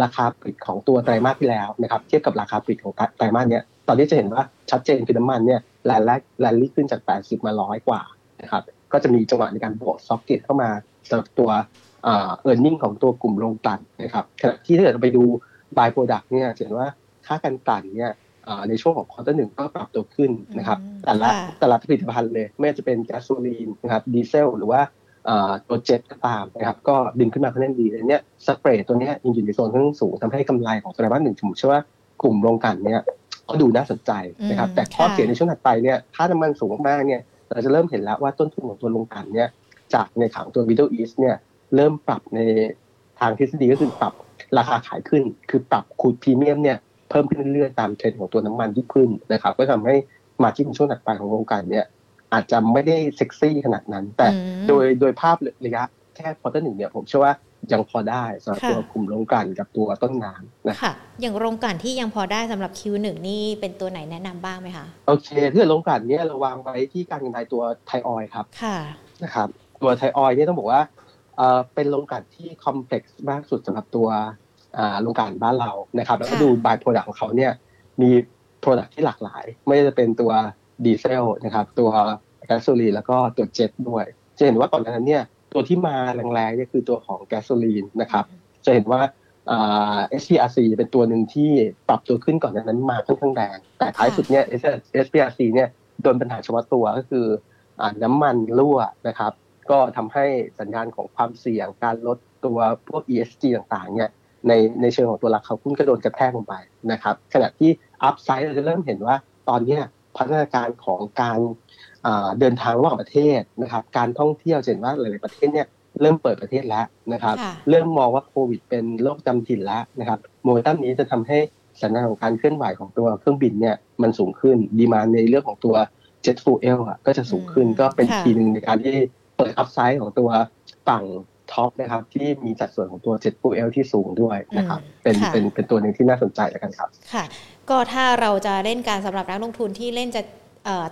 ราคาปิดของตัวไตรมาสที่แล้วนะครับ เทียบกับราคาปิดของไตรมาสเนี้ย ตอนนี้จะเห็นว่าชัดเจนคือน้ำมันเนี่ยแลนแรกแลนลี่ขึ้นจาก 80 มาร้อยกว่านะครับก็จะมีจังหวะในการบวก stock gain เข้ามาสำหรับตัว earning ของตัวกลุ่มโรงกลั่นนะครับขณะที่ถ้าเกิดเราไปดู by-product เนี่ยเห็นว่าค่าการกลั่นเนี่ยในช่วงของ quarter หนึ่งก็ปรับตัวขึ้นนะครับแต่ละแต่ละผลิตภัณฑ์เลยไม่ว่าจะเป็นแก๊สโซลีนนะครับดีเซลหรือว่าตัวเจ็ตก็ตามนะครับก็ดึงขึ้นมาค่อนข้างดีอันนี้ spread ตัวนี้ยังอยู่ในโซนค่อนข้างสูงทำให้กำไรของไตรมาสหนึ่งผมเชื่อว่ากลุ่มโรงกลั่นเนี่ย ก็ดูน่าสนใจนะครับ แต่ข้อเสียในช่วงถัดไปเนี่ยถ้าน้ำมันสูงมากเนี่ยเราจะเริ่มเห็นแล้วว่าต้นทุนของตัวโรงกลั่นเนี่ยจากในฝั่งตัว Middle East เนี่ยเริ่มปรับในทางทฤษฎีก็คือปรับราคาขายขึ้น คือปรับ crude premium เนี่ยเพิ่มขึ้นเรื่อยๆตามเทรนด์ของตัวน้ำมันที่ขึ้นนะครับ ก็ทำให้มาที่ช่วงถัดไปของโรงกลั่นเนี่ยอาจจะไม่ได้เซ็กซี่ขนาดนั้น แต่โดยโดยภาพระยะแค่ quarter หนึ่งเนี่ยผมเชื่อว่า ยังพอได้สำหรับตัวกลุ่มโรงกลั่นกับตัวต้นน้ำนะค่ะ อย่างโรงกลั่นที่ยังพอได้สำหรับ Q1 นี่เป็นตัวไหนแนะนำบ้างไหมคะ โอเคถ้าโรงกลั่นเนี่ยเราวางไว้ที่การเงินไทยตัวไทยออยล์ครับ ค่ะนะครับตัวไทยออยล์เนี่ยต้องบอกว่าเออเป็นโรงกลั่นที่ complex มากสุดสำหรับตัวโรงกลั่นบ้านเรานะครับ แล้วก็ดู by-product ของเขาเนี่ยมี product ที่หลากหลาย ไม่ว่าจะเป็นตัวดีเซลนะครับตัวแก๊สโซลีนแล้วก็ตัวเจ็ตด้วยจะเห็นว่าก่อนหน้านั้นเนี่ย ตัวที่มาแรงๆเนี่ยคือตัวของแก๊สโซลีนนะครับ จะเห็นว่า SPRC เป็นตัวหนึ่งที่ปรับตัวขึ้นก่อนนั้นมาค่อนข้างแรงแต่ท้ายสุดเนี่ย SPRC เนี่ยโดนปัญหาเฉพาะตัวก็คือน้ำมันรั่วนะครับ ก็ทำให้สัญญาณของความเสี่ยงการลดตัวพวก ESG ต่างๆเนี่ยในในเชิงของตัวราคาหุ้นก็โดนกระแทกลงไปนะครับขณะที่ upside เราจะเริ่มเห็นว่าตอนนี้พัฒนาการของการ เดินทางระหว่างประเทศนะครับ การท่องเที่ยวเห็นว่าหลาย ๆ ประเทศเนี่ยเริ่มเปิดประเทศแล้วนะครับ เริ่มมองว่าโควิด เป็นโรคประจำถิ่นแล้วนะครับโมเมนตัมนี้จะทำให้สัญญาณของการเคลื่อนไหวของตัวเครื่องบินเนี่ยมันสูงขึ้น demand ในเรื่องของตัว jet fuel อะก็จะสูงขึ้นก็เป็นทีหนึ่งในการที่เปิด upside ของตัวฝั่ง TOP นะครับที่มีสัดส่วนของตัว jet fuel ที่สูงด้วยนะครับเป็นเป็นเป็นตัวหนึ่งที่น่าสนใจแล้วกันครับ ค่ะ ก็ถ้าเราจะเล่นการสำหรับนักลงทุนที่เล่นจะ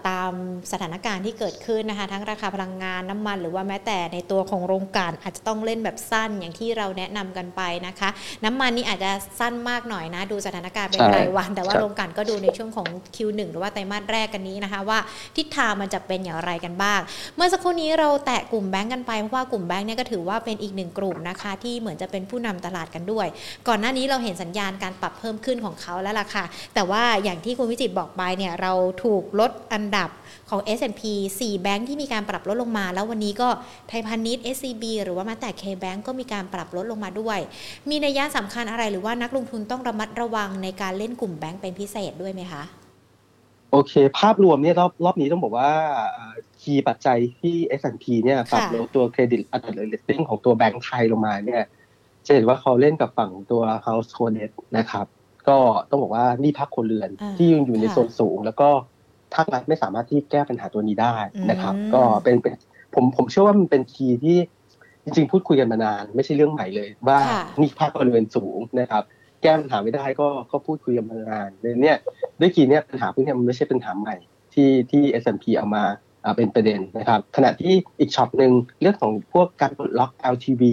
ตามสถานการณ์ที่เกิดขึ้นนะคะ ทั้งราคาพลังงานน้ำมันหรือว่าแม้แต่ในตัวของโรงกลั่นอาจจะต้องเล่นแบบสั้นอย่างที่เราแนะนำกันไปนะคะ น้ำมันนี่อาจจะสั้นมากหน่อยนะ ดูสถานการณ์เป็นรายวัน แต่ว่าโรงกลั่นก็ดูในช่วงของ Q1 หรือว่าไตรมาสแรกกันนี้นะคะ ว่าทิศทางมันจะเป็นอย่างไรกันบ้าง เมื่อสักครู่นี้เราแตะกลุ่มแบงก์กันไปเพราะว่ากลุ่มแบงก์เนี่ยก็ถือว่าเป็นอีกหนึ่งกลุ่มนะคะที่เหมือนจะเป็นผู้นำตลาดกันด้วย ก่อนหน้านี้เราเห็นสัญญาณการปรับเพิ่มขึ้นของเขาแล้วล่ะค่ะแต่ว่าอย่างที่คุณวิจิตบอกไปเนี่ยเราถูกลดอันดับของ S&P 4 แบงค์ที่มีการปรับลดลงมา แล้ววันนี้ก็ไทยพาณิชย์ SCB หรือว่าแม้แต่ K-Bank ก็มีการปรับลดลงมาด้วย มีนัยยะสำคัญอะไรหรือว่านักลงทุนต้องระมัดระวังในการเล่นกลุ่มแบงค์เป็นพิเศษด้วยไหมคะ โอเค ภาพรวมเนี่ยรอบรอบนี้ต้องบอกว่า key ปัจจัยที่ S&P เนี่ยปรับลดตัวเครดิตอัตราเรตติ้งของตัวแบงก์ไทยลงมาเนี่ยจะเห็นว่าเขาเล่นกับฝั่งตัว household debt นะครับ ก็ต้องบอกว่าหนี้ภาคครัวเรือนอ่าที่ยังอยู่ในโซนสูงแล้วก็ ภาครัฐไม่สามารถที่แก้ปัญหาตัวนี้ได้นะครับอืมก็เป็นเป็นผมผมเชื่อว่ามันเป็น key ที่จริงๆพูดคุยกันมานาน ไม่ใช่เรื่องใหม่เลย ว่าค่ะหนี้ภาคครัวเรือนสูงนะครับ แก้ปัญหาไม่ได้ก็ก็พูดคุยกันมานานเลยเนี่ยด้วย key เนี่ยปัญหาพวกเนี้ยมันไม่ใช่ปัญหาใหม่ที่ที่ S&P เอามาอ่าเป็นประเด็นนะครับ ขณะที่อีกช็อตหนึ่งเรื่องของพวกการปลดล็อก LTV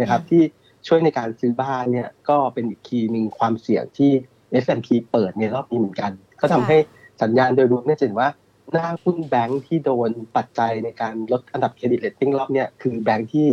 นะครับอืมที่ช่วยในการซื้อบ้านเนี่ยก็เป็นอีก key หนึ่งความเสี่ยงที่ S&P เปิดในรอบนี้เหมือนกัน ก็ทำให้ สัญญาณโดยรวมเนี่ยจะเห็นว่าหน้าหุ้นแบงค์ที่โดนปัจจัยในการลดอันดับเครดิตเรตติ้งรอบเนี่ยคือแบงค์ที่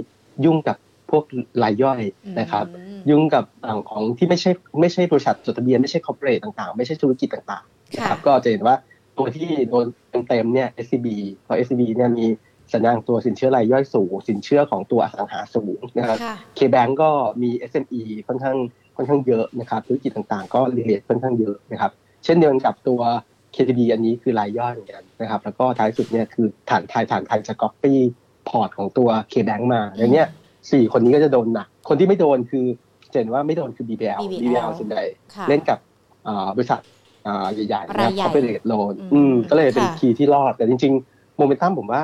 ยุ่งกับพวกรายย่อยนะครับอืมยุ่งกับฝั่งของที่ไม่ใช่ไม่ใช่บริษัทจดทะเบียนไม่ใช่ corporate ต่างๆ ไม่ใช่ธุรกิจต่างๆนะครับค่ะก็จะเห็นว่าตัวที่โดนเต็มๆเนี่ย SCB เพราะ SCB เนี่ยมีสัญญาณตัวสินเชื่อรายย่อยสูง สินเชื่อของตัวอสังหาสูงนะครับค่ะ K-Bank ก็มี SME ค่อนข้างค่อนข้างเยอะนะครับธุรกิจต่างๆ ก็ relate ค่อนข้างเยอะนะครับ เช่นเดียวกันกับตัว KTB อันนี้คือรายย่อยเหมือนกันนะครับ แล้วก็ท้ายสุดเนี่ยคือทหารไทย ทหารไทยจะก๊อปปี้พอร์ตของตัว K-Bank มาอย่างเนี้ยสี่คนนี้ก็จะโดนหนัก คนที่ไม่โดนคือจะเห็นว่าไม่โดนคือ BBL BBL BBL ส่วนใหญ่ค่ะเล่นกับอ่าบริษัทอ่าใหญ่ๆรายใหญ่ corporate loan อืมอืมก็เลยเป็นค่ะ key ที่รอด แต่จริงๆโมเมนตัมผมว่า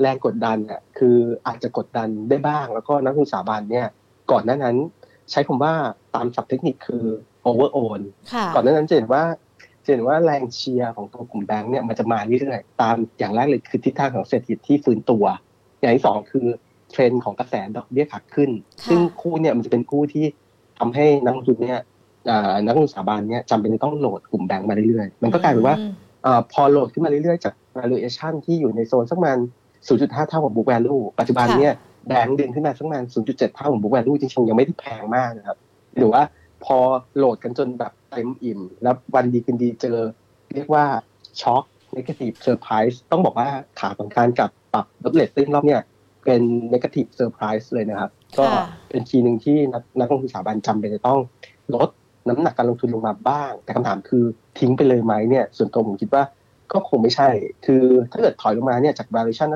แรงกดดันเนี่ยคืออาจจะกดดันได้บ้าง แล้วก็นักลงทุนสถาบันเนี่ยก่อนหน้านั้น ใช้คำว่าตามศัพท์เทคนิคคือ over own ค่ะก่อนหน้านั้นจะเห็นว่าจะ เห็นว่าแรงเชียร์ของตัวกลุ่มแบงก์เนี่ยมันจะมาเรื่อยๆตามอย่างแรกเลยคือทิศทางของเศรษฐกิจที่ฟื้นตัว อย่างที่สองคือเทรนด์ของกระแสดอกเบี้ยขาขึ้นค่ะซึ่งคู่เนี่ยมันจะเป็นคู่ที่ทำให้นักลงทุนเนี่ยอ่านักลงทุนสถาบันเนี่ยจำเป็นต้องโหลดกลุ่มแบงก์มาเรื่อยๆ มันก็กลายเป็นว่าอืมอาพอโหลดขึ้นมาเรื่อยๆ จาก valuation ที่อยู่ในโซนสักประมาณ 0.5 เท่าของ book value ปัจจุบันเนี่ยแบงค์ดึงขึ้นมาสักประมาณ 0.7 เท่าของ book value จริงๆยังไม่ได้แพงมากนะครับหรือว่า พอโหลดกันจนแบบเต็มอิ่ม แล้ววันดีคืนดีเจอ เรียกว่าshock negative surprise ต้องบอกว่าขาของการกลับปรับลดเรตติ้งรอบเนี่ยเป็น negative surprise เลยนะครับ ก็ค่ะเป็นทีหนึ่งที่นักนักลงทุนสถาบันจำเป็นจะต้องลดน้ำหนักการลงทุนลงมาบ้าง แต่คำถามคือทิ้งไปเลยไหมเนี่ย ส่วนตัวผมคิดว่าก็คงไม่ใช่ คือถ้าเกิดถอยลงมาเนี่ยจาก valuation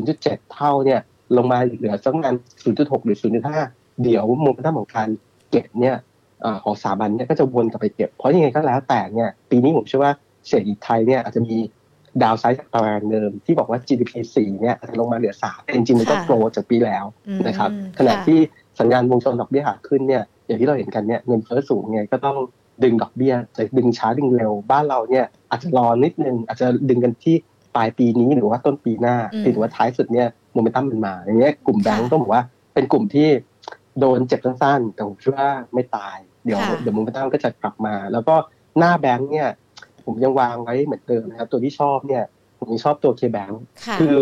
0.7 เท่าเนี่ยลงมาเหลือสักประมาณ0.6 หรือ 0.5 เดี๋ยวโมเมนตัมของการเก็บเนี่ยเอ่อ ของสถาบันเนี่ยก็จะวนกลับไปเก็บ เพราะยังไงก็แล้วแต่เนี่ยปีนี้ผมเชื่อว่าเศรษฐกิจไทยเนี่ยอาจจะมีดาวไซด์จากตารางเดิมที่บอกว่า GDP 4เนี่ยอาจจะลงมาเหลือ3แต่จริงๆมันก็ค่ะโกรจากปีแล้วอืมนะครับค่ะขณะที่สัญญาณวงจรดอกเบี้ยขาขึ้นเนี่ยอย่างที่เราเห็นกันเนี่ยเงินเฟ้อสูงไงก็ต้องดึงดอกเบี้ยจะดึงช้าดึงเร็วบ้านเราเนี่ยอาจจะรอนิดนึงอาจจะดึงกันที่ปลายปีนี้หรือว่าต้นปีหน้าอืมถือว่าท้ายสุดเนี่ยโมเมนตัมมันมาอย่างเงี้ยกลุ่มแบงก์ค่ะต้องบอกว่าเป็นกลุ่มที่โดนเจ็บสั้นๆแต่ผมเชื่อว่าไม่ตาย เดี๋ยวค่ะเดี๋ยวโมเมนตัมก็จะกลับมา แล้วก็หน้าแบงก์เนี่ย ผมยังวางไว้เหมือนเดิมนะครับ ตัวที่ชอบเนี่ย ผมยังชอบตัวเคแบงค่ะคือ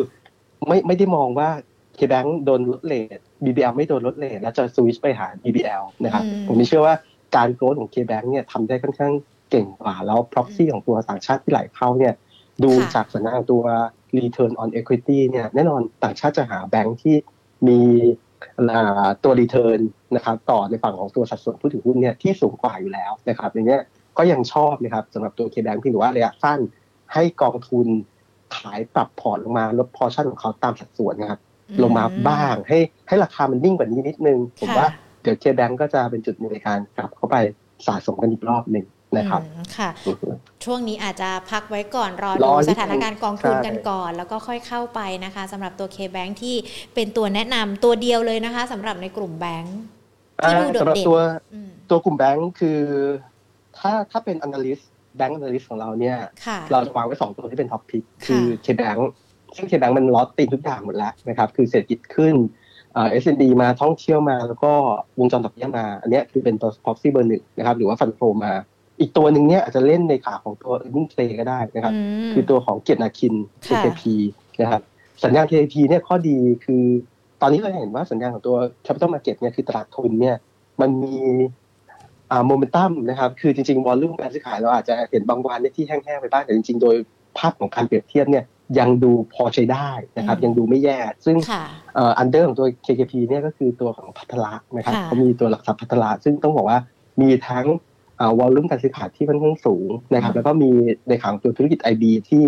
ไม่ไม่ได้มองว่า KBank โดนลดเลท BBL ไม่โดนลดเลทแล้วจะสวิชไปหา BBL นะครับอืมผมเชื่อว่าการโกรธของ KBank เนี่ยทำได้ค่อนข้างเก่งกว่า แล้ว proxy ของตัวต่างชาติที่ไหลเข้าเนี่ย ดูค่ะจากสัญญาณตัว return on equity เนี่ยแน่นอนต่างชาติจะหาแบงค์ที่มี อ่าตัว return นะครับต่อในฝั่งของตัวสัดส่วนผู้ถือหุ้นเนี่ยที่สูงกว่าอยู่แล้วนะครับอย่างเงี้ยก็ยังชอบนะครับสำหรับตัว KBank ที่ถือว่าระยะสั้นให้กองทุนขายปรับพอร์ตลงมาลดพอชั่นของเขาตามสัดส่วนนะครับลงมาบ้างให้ให้ราคามันนิ่งกว่านี้นิดนึง ผมค่ะว่าเดี๋ยว KBank ก็จะเป็นจุดหนึ่งในการกลับเข้าไปสะสมกันอีกรอบหนึ่ง นะครับอืมค่ะอือฮึช่วงนี้อาจจะพักไว้ก่อนรอรดูอนิดนึงสถานการณ์กองทุนใช่กันก่อน แล้วก็ค่อยเข้าไปนะคะสำหรับตัว K-Bank ที่เป็นตัวแนะนำตัวเดียวเลยนะคะสำหรับในกลุ่มแบงค์ที่ดูโดดสำหรับเด่นตัวอืมตัวกลุ่มแบงค์คือ ถ้าถ้าเป็น analyst แบงค์ analyst ของเราเนี่ยค่ะเราจะวางไว้สองตัวที่เป็น top pick ค่ะคือ K-Bank ซึ่ง K-Bank มันล็อตตีมทุกอย่างหมดแล้วนะครับ คือเศรษฐกิจขึ้นเอ่อ S&D มาท่องเที่ยวมาแล้วก็วงจรดอกเบี้ยมา อันเนี้ยคือเป็นตัว proxy เบอร์หนึ่งนะครับ หรือว่าฟันโฟมา อีกตัวหนึ่งเนี่ยอาจจะเล่นในขาของตัว earning play ก็ได้นะครับอืมคือตัวของเกียรตินาคินค่ะ KKP นะครับสัญญาณ KKP เนี่ยข้อดีคือ ตอนนี้เราเห็นว่าสัญญาณของตัว Capital Market เนี่ยคือตลาดทุนเนี่ยมันมีอ่าโมเมนตัมนะครับ คือจริงๆวอลลุ่มการซื้อขายเราอาจจะเห็นบางวันเนี่ยที่แห้งๆไปบ้างแต่จริงๆ โดยภาพของการเปรียบเทียบเนี่ยยังดูพอใช้ได้นะครับอืมยังดูไม่แย่ ซึ่งค่ะเอ่อ under ของตัว KKP เนี่ยก็คือตัวของภัทรนะครับค่ะเขามีตัวหลักทรัพย์ภัทรซึ่งต้องบอกว่ามีทั้ง volume การซื้อขายที่ค่อนข้างสูงนะครับแล้วก็มีในขาของตัวธุรกิจ IB ที่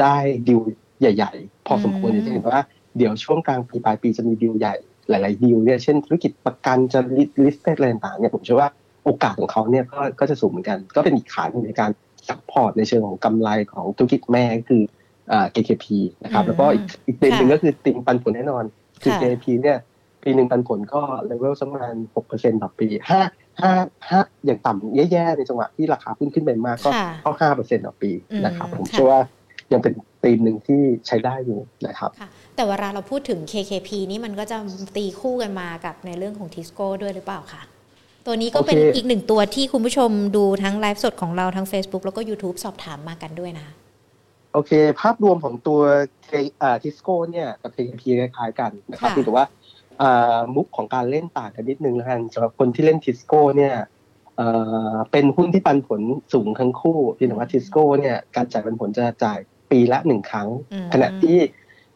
ได้ดิวใหญ่ ๆ พอสมควรอืมจะเห็นว่าเดี๋ยวช่วงกลางปีปลายปีจะมีดิวใหญ่หลายๆดิวเนี่ยเช่นธุรกิจประกันจะ list อะไรต่างๆเนี่ยผมเชื่อว่าโอกาสของเขาเนี่ยก็ก็จะสูงเหมือนกัน ก็เป็นอีกขาหนึ่งในการ support ในเชิงของกำไรของธุรกิจแม่ก็คืออ่า KKP นะครับอืมแล้วก็อีกอีกประเด็นหนึ่งค่ะก็คือติงปันผลแน่นอนคือค่ะ KKP เนี่ยปีหนึ่งปันผลก็เลเวลสักประมาณหกเปอร์เซ็นต์ต่อปีห้า ห้าห้าอย่างต่ำแย่ๆในจังหวะที่ราคาขึ้นขึ้นไปมากก็ค่ะก็ห้าเปอร์เซ็นต์ต่อปีนะครับอืมผมค่ะเชื่อว่ายังเป็นธีมหนึ่งที่ใช้ได้อยู่นะครับค่ะแต่เวลาเราพูดถึง KKP นี่มันก็จะตีคู่กันมากับในเรื่องของทิสโก้ด้วยหรือเปล่าคะตัวนี้ก็เป็นโอเคอีกหนึ่งตัวที่คุณผู้ชมดูทั้งไลฟ์สดของเราทั้ง Facebook แล้วก็ YouTube สอบถามมากันด้วยนะ โอเค ภาพรวมของตัวทิสโก้เนี่ยกับ KKP คล้ายๆกันนะครับค่ะเพียงแต่ว่าอ่า มุกของการเล่นต่างกันนิดนึงแล้วกันสำหรับคนที่เล่นทิสโก้เนี่ยเอ่อเป็นหุ้นที่ปันผลสูงทั้งคู่เพียงแต่ว่าทิสโก้เนี่ยการจ่ายปันผลจะจ่ายปีละหนึ่งครั้งอืมขณะที่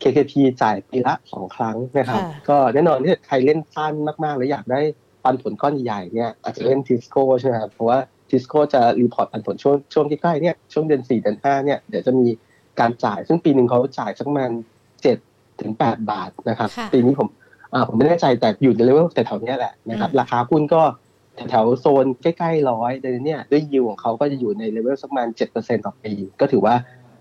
KKP จ่ายปีละสองครั้งนะครับค่ะก็แน่นอนที่ใครเล่นสั้นมากๆ แล้วอยากได้ปันผลก้อนใหญ่ๆเนี่ยอาจจะเล่นทิสโก้ใช่ไหมครับเพราะว่าทิสโก้จะ report ปันผลช่วงช่วงใกล้ๆเนี่ยช่วงเดือนสี่เดือนห้าเนี่ยเดี๋ยวจะมีการจ่ายซึ่งปีหนึ่งเขาจ่ายสักประมาณเจ็ดถึงแปดบาทนะครับค่ะปีนี้ผมอ่า ผมไม่แน่ใจแต่อยู่ในเลเวลแถวๆเนี้ยแหละนะครับอืมราคาหุ้นก็แถวๆโซนใกล้ๆร้อยแต่เนี่ยด้วยยิวของเขาก็จะอยู่ในเลเวลสักประมาณเจ็ดเปอร์เซ็นต่อปี ก็ถือว่า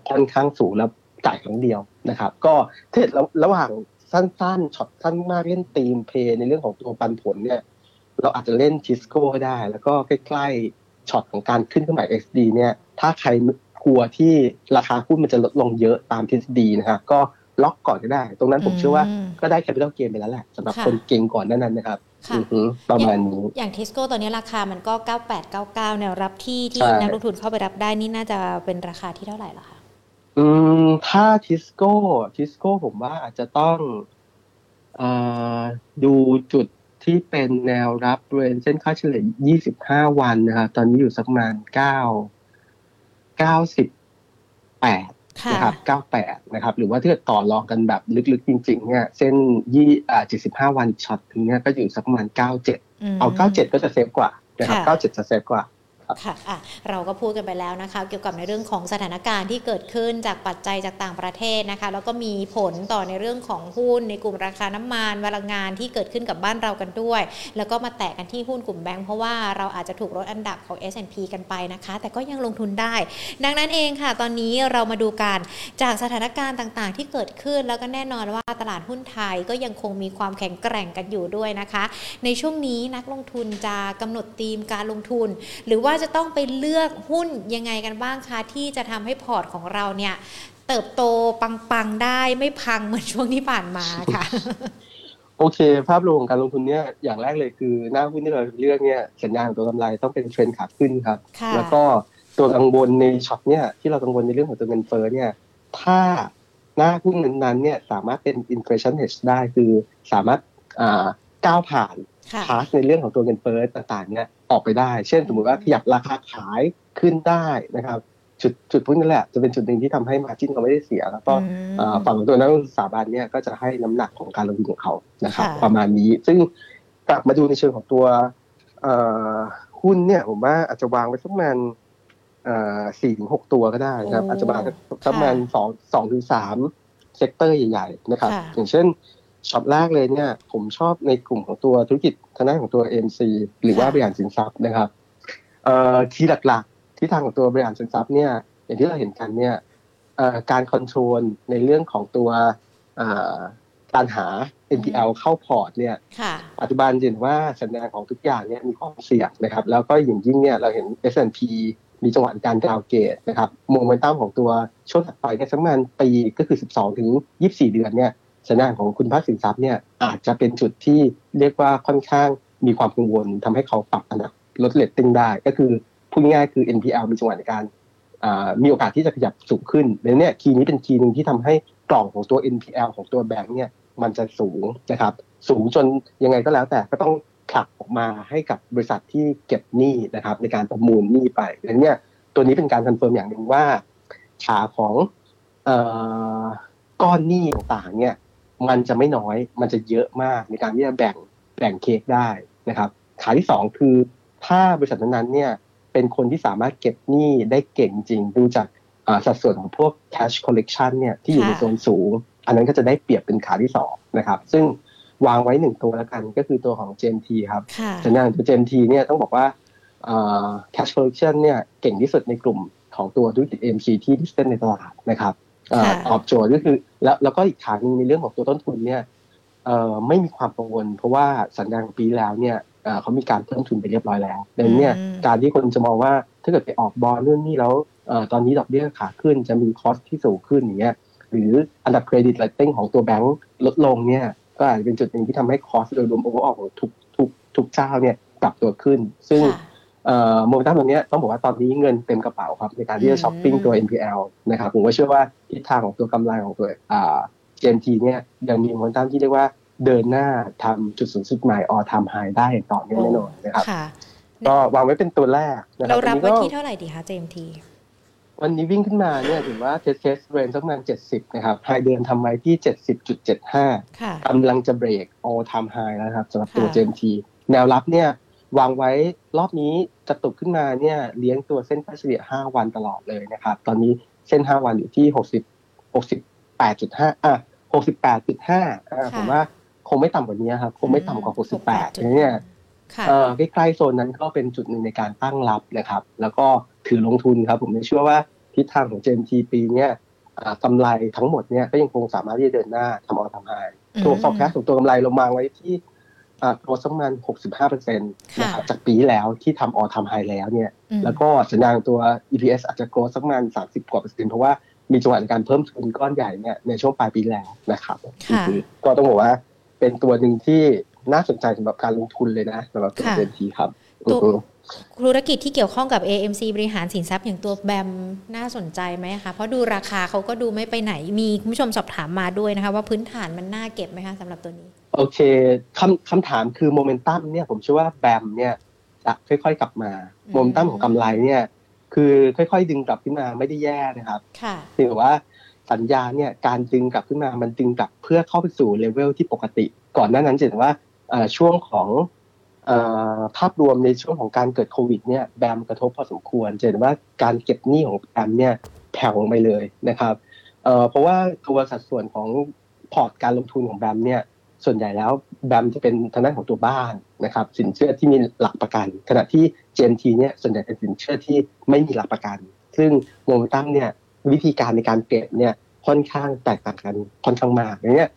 ค่อนข้างสูงแล้วจ่ายครั้งเดียวนะครับ ก็ถ้าเกิดระระหว่างสั้นๆช็อตสั้นมากเล่น theme play ในเรื่องของตัวปันผลเนี่ย เราอาจจะเล่นทิสโก้ได้ แล้วก็ใกล้ๆช็อตของการขึ้นเครื่องหมาย XD เนี่ย ถ้าใครกลัวที่ราคาหุ้นมันจะลดลงเยอะตามทฤษฎีนะครับก็ ล็อกก่อนก็ได้ ตรงนั้นผมเชื่อว่าอืมก็ได้ capital gain ไปแล้วแหละสำหรับค่ะคนเก็งก่อนหน้านั้นนะครับค่ะอือฮึประมาณนี้อย่างทิสโก้ตัวนี้ราคามันก็ 9899 แนวรับที่ที่ใช่นักลงทุนเข้าไปรับได้นี่น่าจะเป็นราคาที่เท่าไหร่ล่ะคะอืมถ้าทิสโก้ทิสโก้ผมว่าอาจจะต้องอาดูจุดที่เป็นแนวรับบริเวณเส้นค่าเฉลี่ย 25 วันนะครับ ตอนนี้อยู่สักประมาณ 9 98ค่ะ นะครับ98นะครับหรือว่าถ้าเกิดต่อรองกันแบบลึกๆจริงๆเนี่ยเส้นยี่อ่า75 วันช็อตถึงเนี่ยก็อยู่สักประมาณ 97มเอา 97 ก็จะเซฟกว่านะครับค่ะ97 จะเซฟกว่า ค่ะอะเราก็พูดกันไปแล้วนะคะ เกี่ยวกับในเรื่องของสถานการณ์ที่เกิดขึ้นจากปัจจัยจากต่างประเทศนะคะ แล้วก็มีผลต่อในเรื่องของหุ้นในกลุ่มราคาน้ำมันพลังงานที่เกิดขึ้นกับบ้านเรากันด้วย แล้วก็มาแตะกันที่หุ้นกลุ่มแบงค์เพราะว่าเราอาจจะถูกลดอันดับของ S&P กันไปนะคะ แต่ก็ยังลงทุนได้ ดังนั้นเองค่ะ ตอนนี้เรามาดูกันจากสถานการณ์ต่างๆ ที่เกิดขึ้น แล้วก็แน่นอนว่าตลาดหุ้นไทยก็ยังคงมีความแข็งแกร่งกันอยู่ด้วยนะคะ ในช่วงนี้นักลงทุนจะกำหนดธีมการลงทุน หรือว่าจะต้องไปเลือกหุ้นยังไงกันบ้างคะ ที่จะทำให้พอร์ตของเราเนี่ย เติบโตปังๆได้ไม่พังเหมือนช่วงที่ผ่านมาค่ะ โอเค ภาพรวมของการลงทุนเนี่ยอย่างแรกเลยคือ หน้าหุ้นที่เราเลือกเนี่ยสัญญาณของตัวกำไรต้องเป็นเทรนด์ขาขึ้นครับค่ะแล้วก็ตัวกังวลในช็อตเนี่ยที่เรากังวลในเรื่องของตัวเงินเฟ้อเนี่ยถ้าหน้าหุ้นนั้นๆเนี่ยสามารถเป็น inflation hedge ได้คือสามารถอ่าก้าวผ่านค่ะพาสในเรื่องของตัวเงินเฟ้อต่างๆเนี่ย ออกไปได้ เช่นสมมติว่าขยับราคาขายขึ้นได้นะครับ จุดจุดพวกนี้แหละจะเป็นจุดหนึ่งที่ทำให้มาจิ้นเขาไม่ได้เสีย แล้วก็อืมอ่าฝั่งของตัวนักลงทุนสถาบันเนี่ยก็จะให้น้ำหนักของการลงทุนของเขานะครับค่ะประมาณนี้ ซึ่งกลับมาดูในเชิงของตัวเอ่อหุ้นเนี่ยผมว่าอาจจะวางไว้สักประมาณสี่ถึงหกตัวก็ได้นะครับโอ้อาจจะวางสักประมาณสองสองถึงสาม sector ใหญ่ ๆ นะครับค่ะอย่างเช่น ช็อตแรกเลยเนี่ย ผมชอบในกลุ่มของตัวธุรกิจทางด้านของตัว AMC หรือว่าค่ะบริหารสินทรัพย์นะครับเอ่อ key หลักๆที่ทางของตัวบริหารสินทรัพย์เนี่ยอย่างที่เราเห็นกันเนี่ยเอ่อการ control ในเรื่องของตัวเอ่อการหา NPL เข้าพอร์ตเนี่ยค่ะปัจจุบันเห็นว่าสัญญาณของทุกอย่างเนี่ยมีความเสี่ยงนะครับ แล้วก็อย่างยิ่งเนี่ยเราเห็น S&P มีจังหวะการ downgrade นะครับโมเมนตัมของตัวช่วงถัดไปเนี่ยสักประมาณปีก็คือ 12 ถึง 24 เดือนเนี่ย สัญญาณของคุณภาพสินทรัพย์เนี่ยอาจจะเป็นจุดที่เรียกว่าค่อนข้างมีความกังวลทำให้เขาปรับอันดับลดเลตติ้งได้ ก็คือพูดง่ายคือ NPL มีจังหวะในการมีโอกาสที่จะขยับสูงขึ้นดังนั้นเนี่ย key นี้เป็น key หนึ่งที่ทำให้ก้อนของตัว NPL ของตัวแบงค์เนี่ยมันจะสูงนะครับสูงจนยังไงก็แล้วแต่ก็ต้องผลักออกมาให้กับบริษัทที่เก็บหนี้นะครับในการประมูลหนี้ไปดังนั้นเนี่ยตัวนี้เป็นการ confirm อย่างหนึ่งว่าขาของออก้อนหนี้ต่างๆเนี่ย มันจะไม่น้อย มันจะเยอะมากในการที่จะแบ่งแบ่งเค้กได้นะครับ ขาที่สองคือถ้าบริษัทนั้นๆเนี่ยเป็นคนที่สามารถเก็บหนี้ได้เก่งจริง ดูจากสัดส่วนของพวก cash collection เนี่ยที่อยู่ในโซนสูง อันนั้นก็จะได้เปรียบเป็นขาที่สองนะครับ ซึ่งวางไว้หนึ่งตัวแล้วกันก็คือตัวของ GMT ครับสัญญาณตัว GMT เนี่ยต้องบอกว่า cash collection เนี่ยเก่งที่สุดในกลุ่มของตัวธุรกิจ AMC ที่ดิสเทนในตลาดนะครับ ตอบโจทย์ก็คือ แล้วแล้วก็อีกทางนึงในเรื่องของตัวต้นทุนเนี่ยไม่มีความกังวล เพราะว่าสัญญาณปีแล้วเนี่ยเขามีการเพิ่มทุนไปเรียบร้อยแล้วดังนั้นเนี่ยการที่คนจะมองว่าถ้าเกิดไปออกบอลเรื่องนี้แล้วตอนนี้ดอกเบี้ยขาขึ้นจะมี cost ที่สูงขึ้นอย่างเงี้ยหรืออันดับ credit rating ของตัวแบงก์ลดลงเนี่ยก็อาจจะเป็นจุดหนึ่งที่ทำให้ cost โดยรวม overall ของทุกทุกทุกเจ้าเนี่ยปรับตัวขึ้น ซึ่ง โมเมนตัมตรงนี้ต้องบอกว่าตอนนี้เงินเต็มกระเป๋าครับในการที่จะช้อปปิ้งตัว NPL นะครับผมก็เชื่อว่าทิศทางของตัวกำไรของตัว JMT เนี่ยยังมีโมเมนตัมที่เรียกว่าเดินหน้าทำจุดสูงสุดใหม่ all time high ได้ต่อเนื่องแน่นอนนะครับก็วางไว้เป็นตัวแรกนะครับเรารับไว้ที่เท่าไหร่ดีคะ JMT วันนี้วิ่งขึ้นมาเนี่ยถือว่า test test range สักประมาณ70 นะครับ high เดือนทำไว้ที่ 70.75กำลังจะ break all time high แล้วครับสำหรับตัว JMT แนวรับเนี่ยวางไว้รอบนี้ จะตกขึ้นมาเนี่ยเลี้ยงตัวเส้นค่าเฉลี่ย 5 วันตลอดเลยนะครับ ตอนนี้เส้น 5 วันอยู่ที่ 60 68.5อะ68.5อ่าผมว่าคงไม่ต่ำกว่านี้ครับ คงไม่ต่ำกว่า 68เนี่ยใกล้ๆโซนนั้นก็เป็นจุดหนึ่งในการตั้งรับนะครับ แล้วก็ถือลงทุนครับ ผมเชื่อว่าทิศทางของ JMT ปีนี้กำไรทั้งหมดเนี่ยก็ยังคงสามารถที่จะเดินหน้าทำ all time high ตัว forecast ของตัวกำไรลงมาไว้ที่ growth ประมาณ65เปอร์เซ็นต์นะครับจากปีแล้วที่ทำ all time high แล้วเนี่ย แล้วก็สัญญาณตัว EPS อาจจะ growth ประมาณ30 กว่าเปอร์เซ็นต์เพราะว่ามีจังหวะในการเพิ่มทุนก้อนใหญ่เนี่ยในช่วงปลายปีแล้วนะครับก็ต้องบอกว่าเป็นตัวหนึ่งที่น่าสนใจสำหรับการลงทุนเลยนะสำหรับตัวเนทีครับธุรกิจที่เกี่ยวข้องกับ AMC บริหารสินทรัพย์อย่างตัวแบมน่าสนใจไหมคะ เพราะดูราคาเขาก็ดูไม่ไปไหน มีคุณผู้ชมสอบถามมาด้วยนะคะ ว่าพื้นฐานมันน่าเก็บไหมคะสำหรับตัวนี้ โอเคคำคำถามคือโมเมนตัมเนี่ยผมเชื่อว่าแบมเนี่ยจะค่อย ๆ กลับมาโมเมนตัมของกำไรเนี่ย คือค่อย ๆ ดึงกลับขึ้นมาไม่ได้แย่นะครับค่ะถือว่าสัญญาณเนี่ยการดึงกลับขึ้นมามันดึงกลับเพื่อเข้าไปสู่เลเวลที่ปกติ ก่อนหน้านั้นจะเห็นว่าช่วงของภาพรวมในช่วงของการเกิดโควิดเนี่ยแบมกระทบพอสมควรจะเห็นว่าการเก็บหนี้ของแบมเนี่ยแผ่วลงไปเลยนะครับเพราะว่าตัวสัดส่วนของพอร์ตการลงทุนของแบมเนี่ย ส่วนใหญ่แล้วแบมจะเป็นทางด้านของตัวบ้านนะครับสินเชื่อที่มีหลักประกัน ขณะที่ GMT เนี่ยส่วนใหญ่เป็นสินเชื่อที่ไม่มีหลักประกัน ซึ่งโมเมนตัมเนี่ยวิธีการในการเก็บเนี่ยค่อนข้างแตกต่างกันค่อนข้างมากอย่างเงี้ย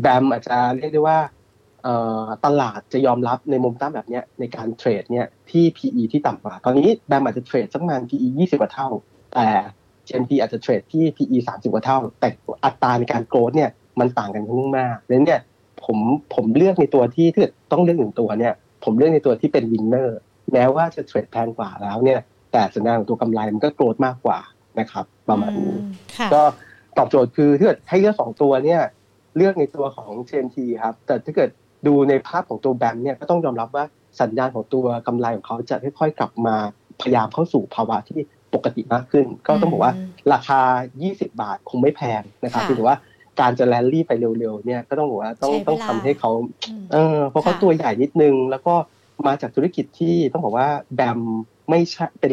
แบมอาจจะเรียกได้ว่าตลาดจะยอมรับในมุมตั้งแบบนี้ในการเทรดเนี่ยที่ PE ที่ต่ำกว่า ตอนนี้แบมอาจจะเทรดสักประมาณ PE 20 กว่าเท่า แต่ GMP อาจจะเทรดที่ PE 30 กว่าเท่า แต่อัตราในการโกรธเนี่ยมันต่างกันค่อนข้างมากดังนั้นเนี่ย ผมผมเลือกในตัวที่ถ้าต้องเลือกหนึ่งตัวเนี่ย ผมเลือกในตัวที่เป็นวินเนอร์แม้ว่าจะเทรดแพงกว่าแล้วเนี่ย แต่สัญญาณของตัวกำไรมันก็โกรธมากกว่านะครับ ประมาณนี้ก็ตอบโจทย์คือถ้าเกิดให้เลือกสองตัวเนี่ย เลือกในตัวของ GMT ครับ แต่ถ้าเกิดดูในภาพของตัวแบมเนี่ยก็ต้องยอมรับว่าสัญญาณของตัวกำไรของเขาจะค่อยๆกลับมาพยายามเข้าสู่ภาวะที่ปกติมากขึ้น ก็ต้องบอกว่าราคา 20 บาทคงไม่แพงนะครับถือว่า การจะแลนลี่ไปเร็วๆเนี่ยก็ต้องบอกว่าต้องต้องทำให้เขาเออเพราะเขาตัวใหญ่นิดนึง แล้วก็มาจากธุรกิจที่ต้องบอกว่าแบมไม่ใช่เป็น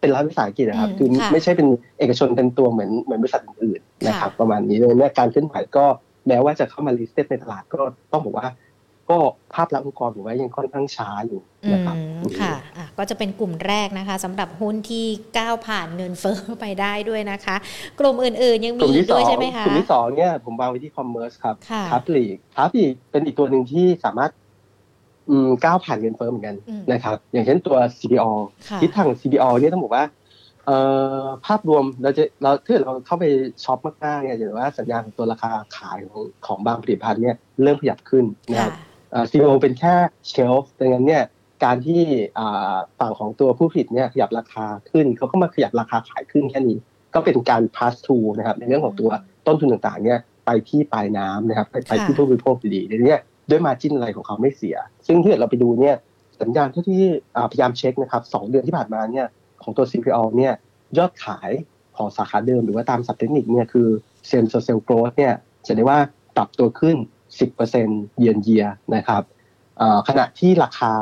เป็นรัฐวิสาหกิจนะครับ คือไม่ใช่เป็นเอกชนเป็นตัวเหมือนเหมือนบริษัทอื่นๆนะครับ ประมาณนี้เลยเนี่ยการขึ้นไหวก็แม้ว่าจะเข้ามา list ในตลาดก็ต้องบอกว่า ก็ภาพลักษณ์องค์กรถือว่ายังค่อนข้างช้าอยู่นะครับค่ะะก็จะเป็นกลุ่มแรกนะคะสำหรับหุ้นที่ก้าวผ่านเงินเฟ้อไปได้ด้วยนะคะ กลุ่มอื่นๆยังมีด้วยใช่ไหมคะกลุ่มที่สองเนี่ยผมวางไว้ที่ commerce ครับค้าปลีกค้าปลีกเป็นอีกตัวหนึ่งที่สามารถก้าวผ่านเงินเฟ้อเหมือนกันนะครับ อย่างเช่นตัว CPO ทิศทาง CPO เนี่ยต้องบอกว่าภาพรวมเราจะเราถ้าเราเข้าไปช็อปมากๆเนี่ยจะเห็นว่าสัญญาณของตัวราคาขายของของบางผลิตภัณฑ์เนี่ยเริ่มขยับขึ้นนะครับ ซีโอเป็นแค่เชลฟ์ดังนั้นเนี่ยการที่ฝั่งของตัวผู้ผลิตเนี่ยขยับราคาขึ้นเขาก็มาขยับราคาขายขึ้นแค่นี้ ก็เป็นการ pass through นะครับในเรื่องของตัวต้นทุนต่างๆเนี่ยไปที่ปลายน้ำนะครับไปที่ผู้บริโภคดีๆดังนี้ด้วยมาจิ้นอะไรของเขาไม่เสีย ซึ่งถ้าเราไปดูเนี่ยสัญญาณที่พยายามเช็คนะครับสองเดือนที่ผ่านมาเนี่ยของตัว CPO เนี่ยยอดขายของสาขาเดิมหรือว่าตามสับเทคนิคเนี่ยคือsame store sales growth เนี่ยจะได้ว่าปรับตัวขึ้น 10%เยือนเยียนะครับขณะที่ราคา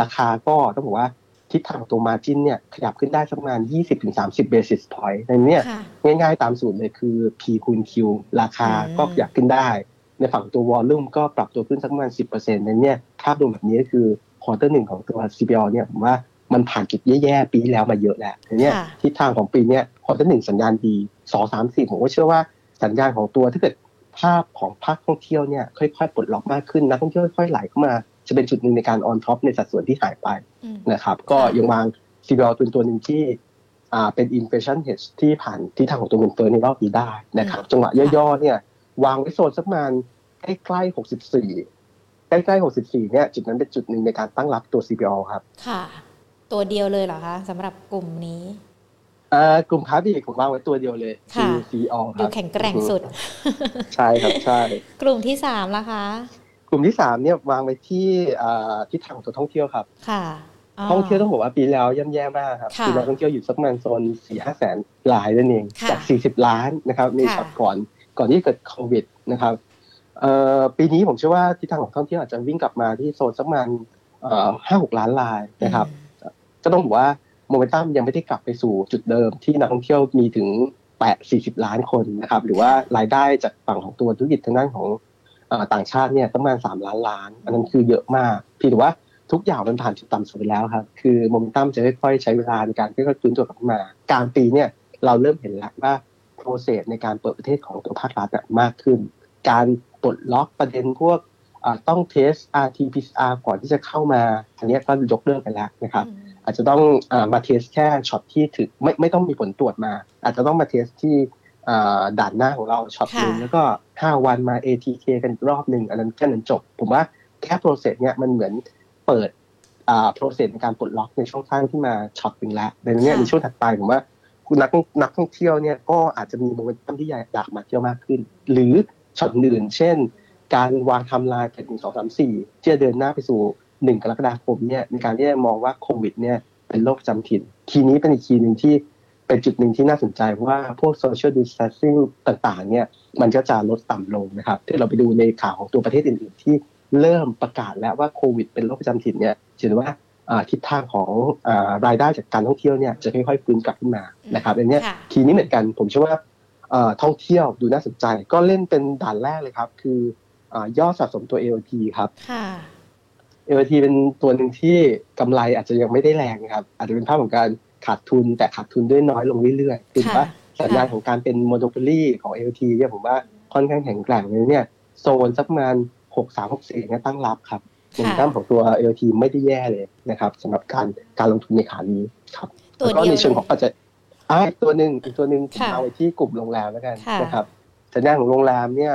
ราคาก็ต้องบอกว่าทิศทางตัว margin เนี่ยขยับขึ้นได้สักประมาณ 20-30 basis point ในนี้ง่ายๆตามสูตรเลยคือ P คูณ Q ราคาก็ขยับขึ้นได้ ในฝั่งตัว volume ก็ปรับตัวขึ้นสักประมาณ 10%ในนี้ภาพรวมแบบนี้ก็คือ quarter หนึ่งของตัว CPALL เนี่ยผมว่ามันผ่านจุดแย่ๆปีแล้วมาเยอะแล้วเนี่ยทิศทางของปีนี้ quarter หนึ่งสัญญาณดีสองสามสี่ผมก็เชื่อว่าสัญญาณของตัวถ้าเกิด ภาพของภาคท่องเที่ยวเนี่ยค่อยๆปลดล็อกมากขึ้นนักท่องเที่ยวค่อยๆไหลเข้ามา จะเป็นจุดหนึ่งในการ on top ในสัดส่วนที่หายไปนะครับ ก็ยังวาง CPALL เป็นตัวหนึ่งที่อ่าเป็น inflation hedge ที่ผ่านที่ทางของตัวเงินเฟ้อในรอบนี้ได้นะครับ จังหวะย่อๆเนี่ยวางไว้โซนสักประมาณใกล้ๆ64ใกล้ๆ64เนี่ยจุดนั้นเป็นจุดหนึ่งในการตั้งรับตัว CPALL ครับ ค่ะ ตัวเดียวเลยเหรอคะสำหรับกลุ่มนี้อ่า กลุ่มค้าปลีกผมวางไว้ตัวเดียวเลยคือ CPO ครับดูแข็งแกร่งสุด ใช่ครับใช่ กลุ่มที่สามล่ะคะ กลุ่มที่สามเนี่ยวางไว้ที่ที่ทางของตัวท่องเที่ยวครับ ค่ะท่องเที่ยวต้องบอกว่าปีแล้วย่ำแย่มากครับปีแล้วท่องเที่ยวอยู่สักประมาณโซนสี่ห้าแสนลายนั่นเองจากสี่สิบล้านนะครับในช็อตก่อนก่อนที่เกิดโควิดนะครับปีนี้ผมเชื่อว่าทิศทางของท่องเที่ยวอาจจะวิ่งกลับมาที่โซนสักประมาณห้าหกล้านลายนะครับ ก็ต้องบอกว่า โมเมนตัมยังไม่ได้กลับไปสู่จุดเดิมที่นักท่องเที่ยวมีถึงแปดสี่สิบล้านคนนะครับหรือว่ารายได้จากฝั่งของตัวธุรกิจทางด้านของต่างชาติเนี่ยประมาณสามล้านล้าน อันนั้นคือเยอะมากพี่ถือว่าทุกอย่างมันผ่านจุดต่ำสุดแล้วครับ คือโมเมนตัมจะค่อยๆใช้เวลาในการค่อยๆฟื้นตัวกลับมา กลางปีเนี่ยเราเริ่มเห็นแล้วว่าprocess ในการเปิดประเทศของตัวภาครัฐมากขึ้น การปลดล็อกประเด็นพวกต้อง test RT-PCR ก่อนที่จะเข้ามา อันนี้ก็ยกเลิกไปแล้วนะครับ อาจจะต้องมา test แค่ช็อตที่ถึงไม่ไม่ต้องมีผลตรวจมา อาจจะต้องมา test ที่ด่านหน้าของเราช็อตหนึ่งแล้วก็ห้าวันมา ATK กันรอบหนึ่งอันนั้นแค่นั้นจบ ผมว่าแค่ process เนี่ยมันเหมือนเปิดอ่า process ในการปลดล็อกในช่วงท้ายที่มาช็อตหนึ่งแล้วดังนั้นในช่วงถัดไปผมว่าคุณนักนักท่องเที่ยวเนี่ยก็อาจจะมีโมเมนตัมที่อยากมาเที่ยวมากขึ้น หรือช็อตอื่น เช่น การวางทำลายเป็นหนึ่งสองสามสี่ที่จะเดินหน้าไปสู่ หนึ่งกรกฎาคมเนี่ยในการที่จะมองว่าโควิดเนี่ยเป็นโรคจำถิ่นทีนี้เป็นอีกทีหนึ่งที่เป็นจุดหนึ่งที่น่าสนใจเพราะว่าพวกโซเชียลดิส t ท n ซิ่งต่างๆเนี่ยมันก็จะลดต่ำลงนะครับที่เราไปดูในข่าวของตัวประเทศอื่นๆ ที่เริ่มประกาศแล้วว่าโควิดเป็นโรคประจำถิ่นเนี่ยเห็นว่าทิศทางของรายได้จากการท่องเที่ยวเนี่ยจะค่อยๆฟื้นกลับขึ้นมานะครับอันนี้ทีนี้เหมือนกันผมเชื่อว่าท่องเที่ยวดูน่าสนใจ ก็เล่นเป็นด่านแรกเลยครับ คือยอดสะสมตัว LT ครับ LT เป็นตัวหนึ่งที่กำไรอาจจะยังไม่ได้แรงครับ อาจจะเป็นภาพของการขาดทุนแต่ขาดทุนด้วยน้อยลงเรื่อยๆคือว่าสัญญาณของการเป็นโมโนโพลีของ LT เนี่ยผมว่าค่อนข้างแข็งแกร่งเลยเนี่ยโซนสักประมาณหกสามหกสี่เนี่ยตั้งรับครับโมเมนตัมของตัว LT ไม่ได้แย่เลยนะครับสำหรับการการลงทุนในขานี้ครับแล้วก็ในเชิงของปัจจัยอ่าตัวหนึ่งอีกตัวหนึ่งผมเอาไว้ที่กลุ่มโรงแรมแล้วกันนะครับสัญญาณของโรงแรมเนี่ย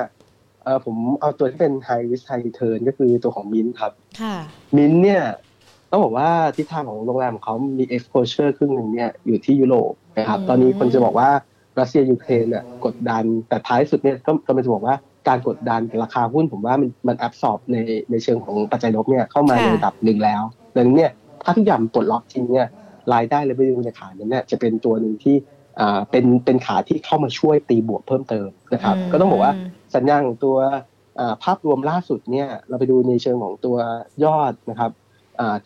เออผมเอาตัวที่เป็น high risk high return ก็คือตัวของมินครับมินเนี่ยต้องบอกว่าทิศทางของโรงแรมของเขามี exposure ครึ่งหนึ่งเนี่ยอยู่ที่ยุโรปนะครับตอนนี้คนจะบอกว่ารัสเซียยูเครนเนี่ยกดดันแต่ท้ายสุดเนี่ยก็ก็จะบอกว่าการกดดันราคาหุ้นผมว่ามันมันแอบสอบในในเชิงของปัจจัยลบเนี่ยเข้ามาในระดับหนึ่งแล้วดังนั้นเนี่ยถ้าทุกอย่างปลดล็อกจริงเนี่ยรายได้และไปดูในขาเนี่ยจะเป็นตัวหนึ่งที่อ่าเป็นเป็นขาที่เข้ามาช่วยตีบวกเพิ่มเติมนะครับ ก็ต้องบอกว่า สัญญาณของตัวภาพรวมล่าสุดเนี่ยเราไปดูในเชิงของตัวยอดนะครับ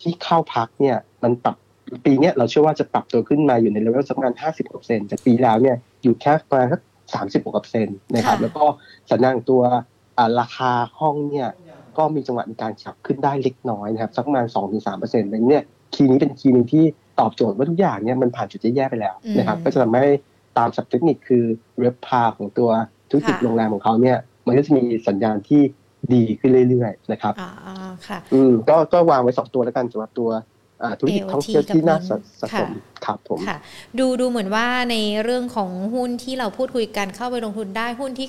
ที่เข้าพักเนี่ยมันปรับปีนี้เราเชื่อว่าจะปรับตัวขึ้นมาอยู่ในเลเวลสักประมาณห้าสิบเปอร์เซ็นต์จากปีแล้วเนี่ยอยู่แค่ประมาณสักสามสิบกว่าเปอร์เซ็นต์นะครับ แล้วก็สัญญาณตัวราคาห้องเนี่ยก็มีจังหวะในการขับขึ้นได้เล็กน้อยนะครับสักประมาณสองถึงสามเปอร์เซ็นต์เนี่ยคีย์นี้เป็นคีย์นึงที่ตอบโจทย์ว่าทุกอย่างเนี่ยมันผ่านจุดแย่ไปแล้วนะครับ ก็จะทำให้ตามสับเทคนิคคือเรฟพาของตัว ธุรกิจโรงแรมของเขาเนี่ย มันก็จะมีสัญญาณที่ดีขึ้นเรื่อยๆนะครับอ่าค่ะอืมก็ก็วางไว้สองตัวแล้วกันสำหรับตัวธุรกิจท่องเที่ยวที่น่าสะสมครับผมค่ะ ดูดูเหมือนว่าในเรื่องของหุ้นที่เราพูดคุยกันเข้าไปลงทุนได้หุ้นที่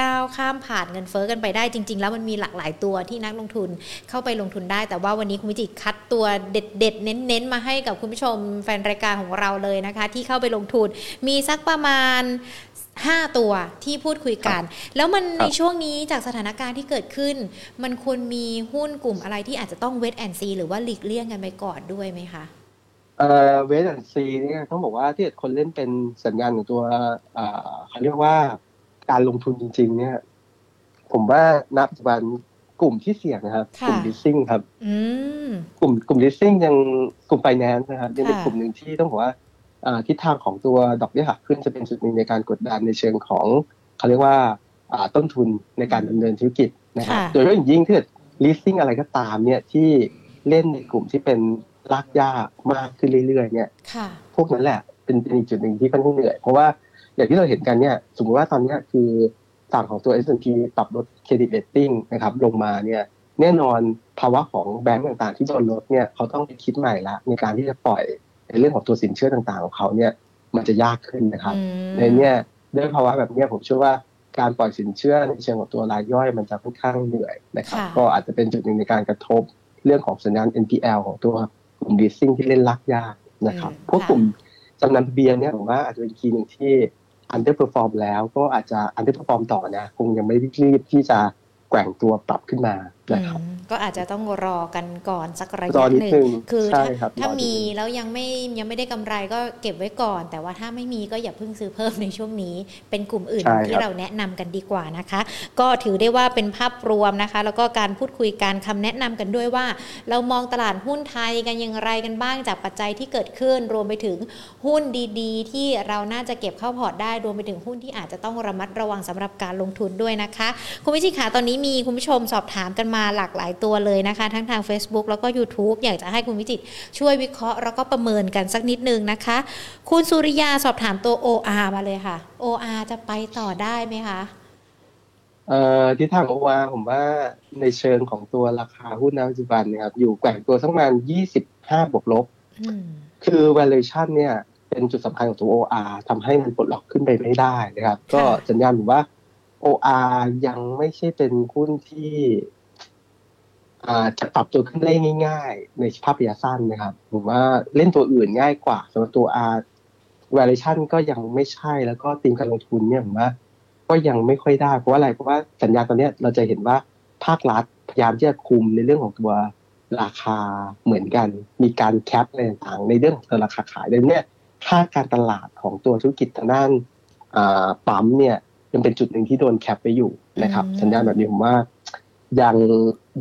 ก้าวข้ามผ่านเงินเฟ้อกันไปได้จริง ๆ แล้วมันมีหลากหลายตัวที่นักลงทุนเข้าไปลงทุนได้ แต่ว่าวันนี้คุณวิจิตคัดตัวเด็ดๆ เน้นๆ มาให้กับคุณผู้ชมแฟนรายการของเราเลยนะคะ ที่เข้าไปลงทุนมีสักประมาณ 5 ตัวที่พูดคุยกัน แล้วมันในช่วงนี้จากสถานการณ์ที่เกิดขึ้น มันควรมีหุ้นกลุ่มอะไรที่อาจจะต้องเวทแอนซีหรือว่าหลีกเลี่ยงกันไปก่อนด้วยไหมคะเอ่อเวสต์ซีเนี่ยต้องบอกว่าที่คนเล่นเป็นสัญญาณของตัวเอ่อเขาเรียกว่าการลงทุนจริง ๆ เนี่ย ผมว่าณปัจจุบันกลุ่มที่เสี่ยงนะครับค่ะกลุ่ม leasing ครับอืมกลุ่มกลุ่ม leasing ยังกลุ่ม finance นะครับยังเป็นค่ะกลุ่มหนึ่งที่ต้องบอกว่าอ่า ทิศทางของตัวดอกเบี้ยหักขึ้นจะเป็นจุดหนึ่งในการกดดันในเชิงของเขาเรียกว่าอ่าต้นทุนในการดำเนินธุรกิจนะครับค่ะโดยเฉพาะอย่างยิ่งถ้าเกิด leasing อะไรก็ตามเนี่ยที่เล่นในกลุ่มที่เป็นรากหญ้ามากขึ้นเรื่อยๆเนี่ยค่ะพวกนั้นแหละเป็นเป็นอีกจุดหนึ่งที่ค่อนข้างเหนื่อย เพราะว่าอย่างที่เราเห็นกันเนี่ยสมมติว่าตอนเนี้ยคือฝั่งของตัว S&P ปรับลดเครดิตเรตติ้งนะครับลงมาเนี่ยแน่นอนภาวะของแบงก์ต่างๆ ที่โดนลดเนี่ยเขาต้องไปคิดใหม่ละในการที่จะปล่อย ในเรื่องของตัวสินเชื่อต่างๆของเขาเนี่ยมันจะยากขึ้นนะครับอืมในเนี้ยด้วยภาวะแบบเนี้ยผมเชื่อว่าการปล่อยสินเชื่อในเชิงของตัวรายย่อยมันจะค่อนข้างเหนื่อยนะครับค่ะก็อาจจะเป็นจุดหนึ่งในการกระทบเรื่องของสัญญาณ NPL ของตัวกลุ่ม leasing ที่เล่นลักยากนะครับอืมพวกค่ะกลุ่มจำนำทะเบียนเนี่ยผมว่าอาจจะเป็นคีย์หนึ่งที่ underperform แล้วก็อาจจะ underperform ต่อนะคงยังไม่รีบที่จะแกว่งตัวปรับขึ้นมา นะครับอืมก็อาจจะต้องรอกันก่อนสักระรยะอนิดหนึ่งนึงคือใช่ถ้าครับถ้ารอนิดนึงมีแล้วยังไม่ยังไม่ได้กำไรก็เก็บไว้ก่อน แต่ว่าถ้าไม่มีก็อย่าเพิ่งซื้อเพิ่มในช่วงนี้ เป็นกลุ่มอื่นใช่ที่ครับเราแนะนำกันดีกว่านะคะ ก็ถือได้ว่าเป็นภาพรวมนะคะ แล้วก็การพูดคุยการคำแนะนำกันด้วยว่า เรามองตลาดหุ้นไทยกันอย่างไรกันบ้างจากปัจจัยที่เกิดขึ้น รวมไปถึงหุ้นดีๆ ที่เราน่าจะเก็บเข้าพอร์ตได้รวมไปถึงหุ้นที่อาจจะต้องระมัดระวังสำหรับการลงทุนด้วยนะคะ คุณวิจิตรขาตอนนี้มีคุณผู้ชมสอบถามกันมาหลากหลายตัวเลยนะคะ ทั้งทาง Facebook แล้วก็ YouTube อยากจะให้คุณวิจิตรช่วยวิเคราะห์แล้วก็ประเมินกันสักนิดนึงนะคะ คุณสุริยาสอบถามตัว OR มาเลยค่ะ OR จะไปต่อได้ไหมคะเอ่อทิศทางโอวาผมว่าในเชิงของตัวราคาหุ้นณปัจจุบันเนะครับ อยู่แกว่งตัวสักประมาณ25บวกลบอืมคือ valuation เนี่ยเป็นจุดสำคัญของตัว OR ทำให้มันปลดล็อกขึ้นไปไม่ได้นะครับค่ะก็สัญญาณผมว่า OR ยังไม่ใช่เป็นหุ้นที่อ่า จะปรับตัวขึ้นได้ง่าย ๆ ในภาพระยะสั้นนะครับผมว่าเล่นตัวอื่นง่ายกว่าสำหรับตัว R valuation ก็ยังไม่ใช่แล้วก็ตีมการลงทุนเนี่ยผมว่า ก็ยังไม่ค่อยได้ เพราะว่าอะไรเพราะว่าสัญญาณตอนเนี้ยเราจะเห็นว่าภาครัฐพยายามที่จะคุมในเรื่องของตัวราคาเหมือนกัน มีการแคปอะไรต่างๆในเรื่องของตัวราคาขายดังนั้นเนี่ยค่าการตลาดของตัวธุรกิจทางด้านอ่าปั๊มเนี่ยยังเป็นจุดหนึ่งที่โดนแคปไปอยู่นะครับอืมสัญญาณแบบนี้ผมว่า ยัง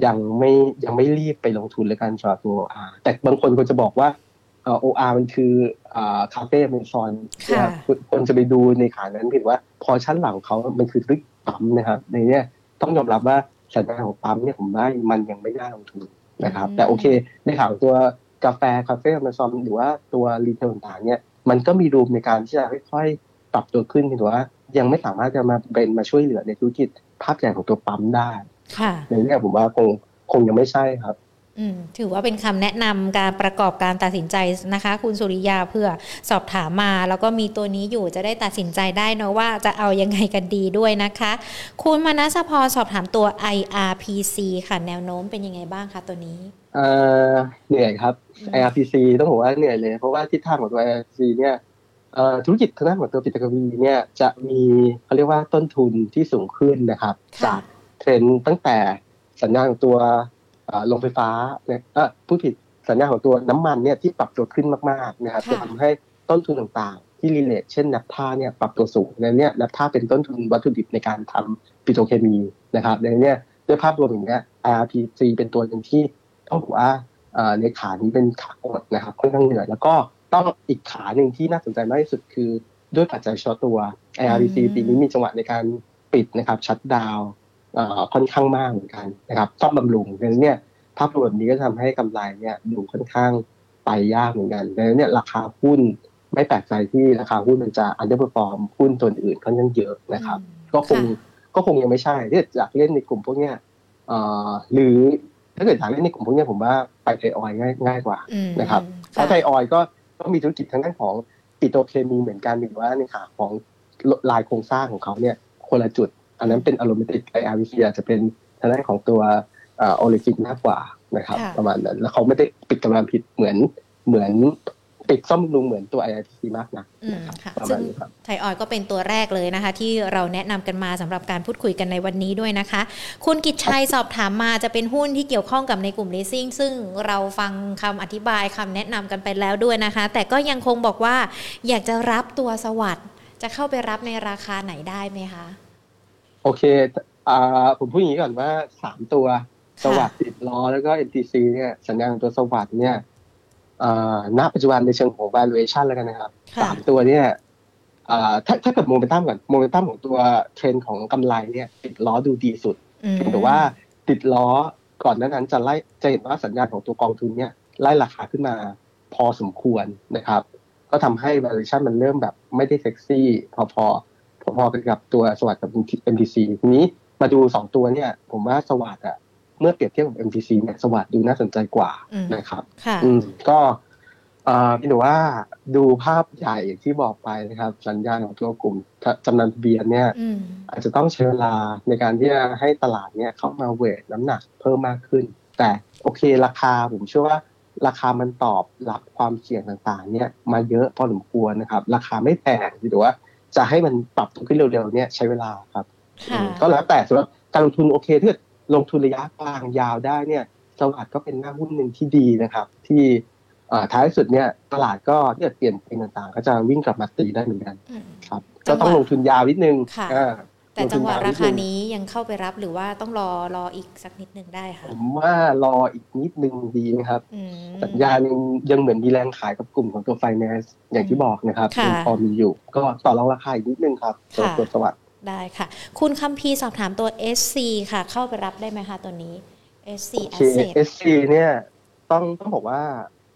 ยังไม่ยังไม่รีบไปลงทุนเลยการสำหรับตัว OR แต่บางคนก็จะบอกว่าเอ่อ OR มันคืออ่า Café Amazon ค่ะคนจะไปดูในขานั้นผิดว่าพอชั้นหลังเขามันคือธุรกิจปั๊มนะครับในเนี้ยต้องยอมรับว่าสัญญาณของปั๊มเนี่ยผมว่ามันยังไม่น่าลงทุนนะครับอืมแต่โอเค ในข่าวตัวกาแฟ Café Amazon หรือว่าตัว retail ต่างๆเนี่ยมันก็มี room ในการที่จะค่อยๆปรับตัวขึ้นถือว่า ยังไม่สามารถจะมาเป็นมาช่วยเหลือในธุรกิจภาพใหญ่ของตัวปั๊มได้ค่ะ ในเนี้ยผมว่าคงคงยังไม่ใช่ครับอืมถือว่าเป็นคำแนะนำการประกอบการตัดสินใจนะคะ คุณสุริยาเพื่อสอบถามมา แล้วก็มีตัวนี้อยู่จะได้ตัดสินใจได้เนอะว่าจะเอายังไงกันดีด้วยนะคะ คุณมนัสพรสอบถามตัว IRPC ค่ะแนวโน้มเป็นยังไงบ้างคะตัวนี้เอ่อเหนื่อยครับอืม IRPC ต้องบอกว่าเหนื่อยเลย เพราะว่าทิศทางของตัว IRPC เนี่ยเอ่อธุรกิจทางด้านของตัวปิโตรเคมีเนี่ยจะมีเขาเรียกว่าต้นทุนที่สูงขึ้นนะครับค่ะจาก เทรนด์ตั้งแต่สัญญาณของตัวเอ่อโรงไฟฟ้าเนี่ยเออผู้ผิดสัญญาณของตัวน้ำมันเนี่ยที่ปรับตัวขึ้นมากๆนะครับค่ะจะทำให้ต้นทุนต่างๆ ที่ relate เช่นนับท่าเนี่ยปรับตัวสูงในเนี้ยนับท่าเป็นต้นทุนวัตถุดิบในการทำปิโตรเคมีนะครับในเนี้ยด้วยภาพรวมอย่างเงี้ย IRPC เป็นตัวหนึ่งที่ต้องบอกว่าเอ่อในขานี้เป็นขากดนะครับค่อนข้างเหนื่อยแล้วก็ต้องอีกขาหนึ่งที่น่าสนใจมากที่สุดคือด้วยปัจจัยเฉพาะตัว IRPC อืมปีนี้มีจังหวะในการปิดนะครับชัดดาว ค่อนข้างมากเหมือนกันนะครับต้องบำรุงดังนั้นเนี่ยภาพรวมแบบนี้ก็ทำให้กำไรเนี่ยดูค่อนข้างไปยากเหมือนกันดังนั้นเนี่ยราคาหุ้นไม่แปลกใจที่ราคาหุ้นมันจะ underperform หุ้นตัวอื่นค่อนข้างเยอะนะครับ ก็คงค่ะก็คงยังไม่ใช่ถ้าอยากเล่นในกลุ่มพวกเนี้ยเอ่อหรือถ้าเกิดอยากเล่นในกลุ่มพวกเนี้ยผมว่าไปไทยออยล์ง่ายง่ายกว่าอืมนะครับเพราะไทยออยล์ก็ก็มีธุรกิจทางด้านของปิโตรเคมีเหมือนกันหรือว่าในขาของลายโครงสร้างของเขาเนี่ยคนละจุด อันนั้นเป็นอารมณ์ติกไออาร์วีซีอาจจะเป็นทางด้านของตัวเโอลิฟิกมากกว่านะครับค่ะประมาณนั้น แล้วเขาไม่ได้ปิดกำลังผิดเหมือนเหมือนปิดซ่อมบำรุงเหมือนตัว IITC มากนะอืมค่ะประซึ่มางณนี้ครับไทยออยก็เป็นตัวแรกเลยนะคะ ที่เราแนะนำกันมาสำหรับการพูดคุยกันในวันนี้ด้วยนะคะ คุณกิจชัยสอบถามมาจะเป็นหุ้นที่เกี่ยวข้องกับในกลุ่ม leasing ซึ่งเราฟังคำอธิบายคำแนะนำกันไปแล้วด้วยนะคะ แต่ก็ยังคงบอกว่าอยากจะรับตัวสวัสด์จะเข้าไปรับในราคาไหนได้ไหมคะโอเคอ่าผมพูดอย่างนี้ก่อนว่าสามตัวสวัสดิ์ติดล้อแล้วก็ NTC เนี่ยสัญญาณของตัวสวัสดิ์เนี่ยอ่าณปัจจุบันในเชิงของ valuation แล้วกันนะครับค่ะสามตัวเนี่ยอ่าถ้าถ้าเกิดโมเมนตัมก่อนโมเมนตัมของตัวเทรนด์ของกำไรเนี่ย ติดล้อดูดีสุดอืมเพียงแต่ว่าติดล้อก่อนหน้านั้นจะไล่จะเห็นว่าสัญญาณของตัวกองทุนเนี่ยไล่ราคาขึ้นมาพอสมควรนะครับ ก็ทำให้ valuation มันเริ่มแบบไม่ได้เซ็กซี่พอพอ พอพอๆกันกับตัว SAWAD กับ MTC ทีนี้มาดูสองตัวเนี่ย ผมว่า SAWAD อะเมื่อเปรียบเทียบกับ MTC เนี่ยสวัสด์ดูน่าสนใจกว่าอืมนะครับค่ะอืมก็เอ่อพี่หนูว่าดูภาพใหญ่อย่างที่บอกไปนะครับ สัญญาณของตัวกลุ่มจำนำทะเบียนเนี่ยอืมอาจจะต้องใช้เวลาในการที่จะให้ตลาดเนี่ยเข้ามาเวทน้ำหนักเพิ่มมากขึ้น แต่โอเคราคาผมเชื่อว่าราคามันตอบรับความเสี่ยงต่างๆ เนี่ยมาเยอะพอสมควรนะครับ ราคาไม่แพงหรือว่า จะให้มันปรับตัวขึ้นเร็วๆเนี่ยใช้เวลาครับค่ะก็แล้วแต่สำหรับการลงทุนโอเคถ้าเกิดลงทุนระยะกลางยาวได้เนี่ยสวัสด์ก็เป็นหน้าหุ้นหนึ่งที่ดีนะครับ ที่เอ่อท้ายสุดเนี่ยตลาดก็ที่จะเปลี่ยนเป็นต่างๆ ก็จะวิ่งกลับมาตีได้เหมือนกันอืมครับจัก็งหวะต้องลงทุนยาวนิดนึงค่ะอ่า แต่จังหวะลงทุนยาวนิราดคานึงนี้ยังเข้าไปรับหรือว่าต้องรอรออีกสักนิดนึงได้ค่ะผมว่ารออีกนิดนึงดีนะครับอืมสัญญาณยังยังเหมือนมีแรงขายกับกลุ่มของตัว finance อย่างที่บอกนะครับค่ะยังพอมีอยู่ ก็ต่อรองราคาอีกนิดนึงครับตัวค่ะตัวสวัสด์ได้ค่ะ คุณคัมพีร์สอบถามตัว SC ค่ะ เข้าไปรับได้ไหมคะตัวนี้ SC โอเค Asset SC เนี่ยต้องต้องบอกว่า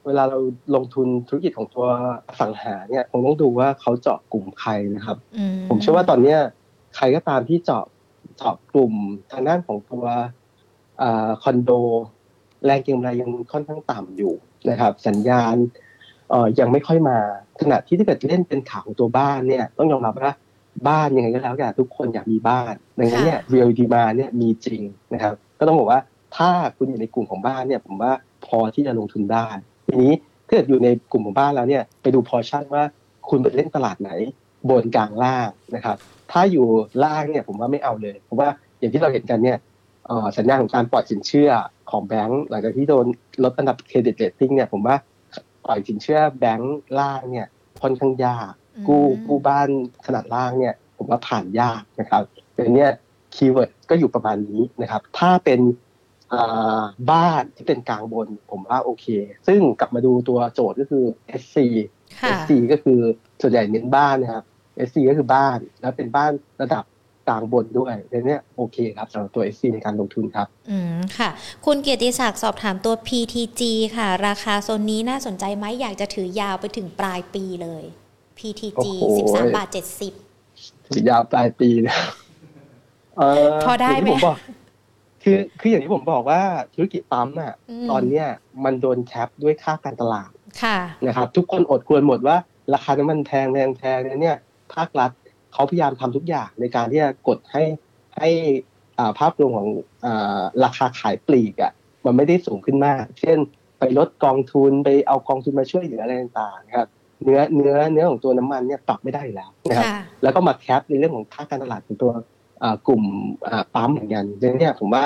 เวลาเราลงทุนธุรกิจของตัวอสังหาเนี่ยคงต้องดูว่าเขาเจาะกลุ่มใครนะครับอืผมเชื่อว่าตอนเนี้ย ใครก็ตามที่เจาะเจาะกลุ่มทางด้านของตัวอ่าคอนโด แรงเก็งกำไรยังค่อนข้างต่ำอยู่นะครับ สัญญาณเอ่อยังไม่ค่อยมาขณะที่ถ้าเกิดเล่นเป็นขาของตัวบ้านเนี่ยต้องยอมรับว่าบ้านยังไงก็แล้วแต่ทุกคนอยากมีบ้านดังนั้นเนี่ย real demand เนี่ยมีจริงนะครับ ก็ต้องบอกว่าถ้าคุณอยู่ในกลุ่มของบ้านเนี่ย ผมว่าพอที่จะลงทุนได้ ทีนี้ถ้าเกิดอยู่ในกลุ่มของบ้านแล้วเนี่ยไปดูพอชั่นว่าคุณไปเล่นตลาดไหน บนกลางล่างนะครับ ถ้าอยู่ล่างเนี่ยผมว่าไม่เอาเลย เพราะว่าอย่างที่เราเห็นกันเนี่ยเอ่อสัญญาณของการปล่อยสินเชื่อของแบงก์หลังจากที่โดนลดอันดับเครดิตเรตติ้งเนี่ยผมว่าปล่อยสินเชื่อแบงก์ล่างเนี่ยค่อนข้างยากกู้กู้บ้านขนาดล่างเนี่ยผมว่าผ่านยากนะครับเป็นเนี่ย keyword ก็อยู่ประมาณนี้นะครับ ถ้าเป็นอ่าบ้านที่เป็นกลางบนผมว่าโอเค ซึ่งกลับมาดูตัวโจทย์ก็คือ SC ค่ะ SC ก็คือส่วนใหญ่เน้นบ้านนะครับ SC ก็คือบ้านแล้วเป็นบ้านระดับกลางบนด้วยดังนั้นเนี่ยโอเคครับสำหรับตัว SC ในการลงทุนครับ อืมค่ะ คุณเกียรติศักดิ์สอบถามตัว PTG ค่ะ ราคาโซนนี้น่าสนใจไหมอยากจะถือยาวไปถึงปลายปีเลย PTG โอ้โห13บาท70ถือยาวปลายปีนะเพอได้ไหมย่างที่ผบอกคือคืออย่างที่ผมบอกว่าธุรกิจปั๊มอะมตอนเนี้ยมันโดนแคปด้วยค่าการตลาดค่ะนะครับ ทุกคนอดควรหมดว่าราคาน้ำมันแพงแพงแพงเนี่ย ภาครัฐเขาพยายามทำทุกอย่างในการที่จะกดให้ให้อ่าภาพรวมของอ่าราคาขายปลีกอะมันไม่ได้สูงขึ้นมาก เช่น ไปลดกองทุนไปเอากองทุนมาช่วยเหลืออะไรต่างๆนะครับเนื้อเนื้อเนื้อของตัวน้ำมันเนี่ยปรับไม่ได้อยู่แล้วนะครับค่ะแล้วก็มาแคปในเรื่องของค่าการตลาดของตัวอ่ากลุ่มอ่าปั๊มเหมือนกันดังนั้นเนี่ยผมว่า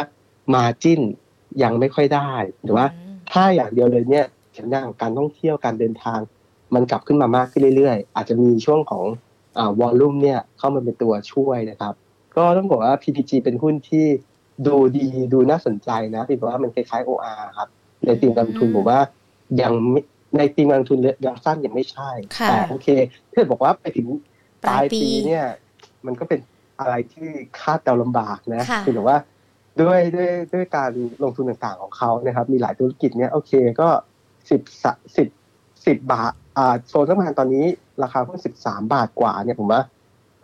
มาจิ้นยังไม่ค่อยได้หรือว่าอืมถ้าอย่างเดียวเลยเนี่ยสัญญาณของการท่องเที่ยวการเดินทาง มันกลับขึ้นมามากขึ้นเรื่อยๆ อาจจะมีช่วงของอ่า วอลลุ่มเนี่ยเข้ามาเป็นตัวช่วยนะครับ ก็ต้องบอกว่า PTG เป็นหุ้นที่ดูดีดูน่าสนใจนะที่บอกว่ามันคล้ายๆ OR ครับ ในทีมการลงทุนผมว่ายังไม่ในทีมการลงทุนระยะสั้นยังไม่ใช่ค่ะแต่โอเคถ้าบอกว่าไปถึงปลายปีเนี่ย มันก็เป็นอะไรที่คาดเดาลำบากนะค่ะคือแต่ว่าด้วยด้วยด้วยการลงทุนต่างๆของเขานะครับ มีหลายธุรกิจเนี่ยโอเคก็สิบสิบสิบบาทอ่า โซนสัมพันธ์ตอนนี้ราคาเพิ่งสิบสามบาทกว่าเนี่ยผมว่า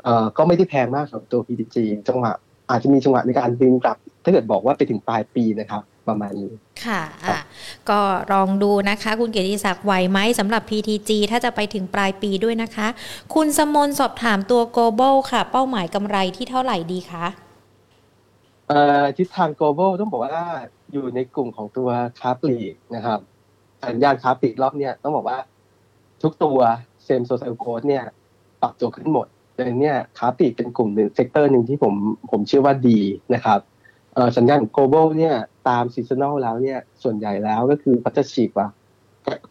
เอ่อก็ไม่ได้แพงมากสำหรับตัว PTG จังหวะอาจจะมีจังหวะในการดึงกลับ ถ้าเกิดบอกว่าไปถึงปลายปีนะครับ ประมาณนี้ ค่ะอะก็ลองดูนะคะ คุณเกียรติศักดิ์ไหวไหมสำหรับ PTG ถ้าจะไปถึงปลายปีด้วยนะคะ คุณสมนสอบถามตัว global ค่ะ เป้าหมายกำไรที่เท่าไหร่ดีคะเอ่อทิศทาง global ต้องบอกว่าอยู่ในกลุ่มของตัวค้าปลีกนะครับ สัญญาณค้าปลีกรอบเนี้ยต้องบอกว่า ทุกตัว same store sales growth เนี่ยปรับตัวขึ้นหมดดังนั้นเนี่ยค้าปลีกเป็นกลุ่มหนึ่ง sector หนึ่งที่ผมผมเชื่อว่าดีนะครับเอ่อสัญญาณของ global เนี่ยตาม seasonal แล้วเนี่ยส่วนใหญ่แล้วก็คือพัฒฉีกกว่า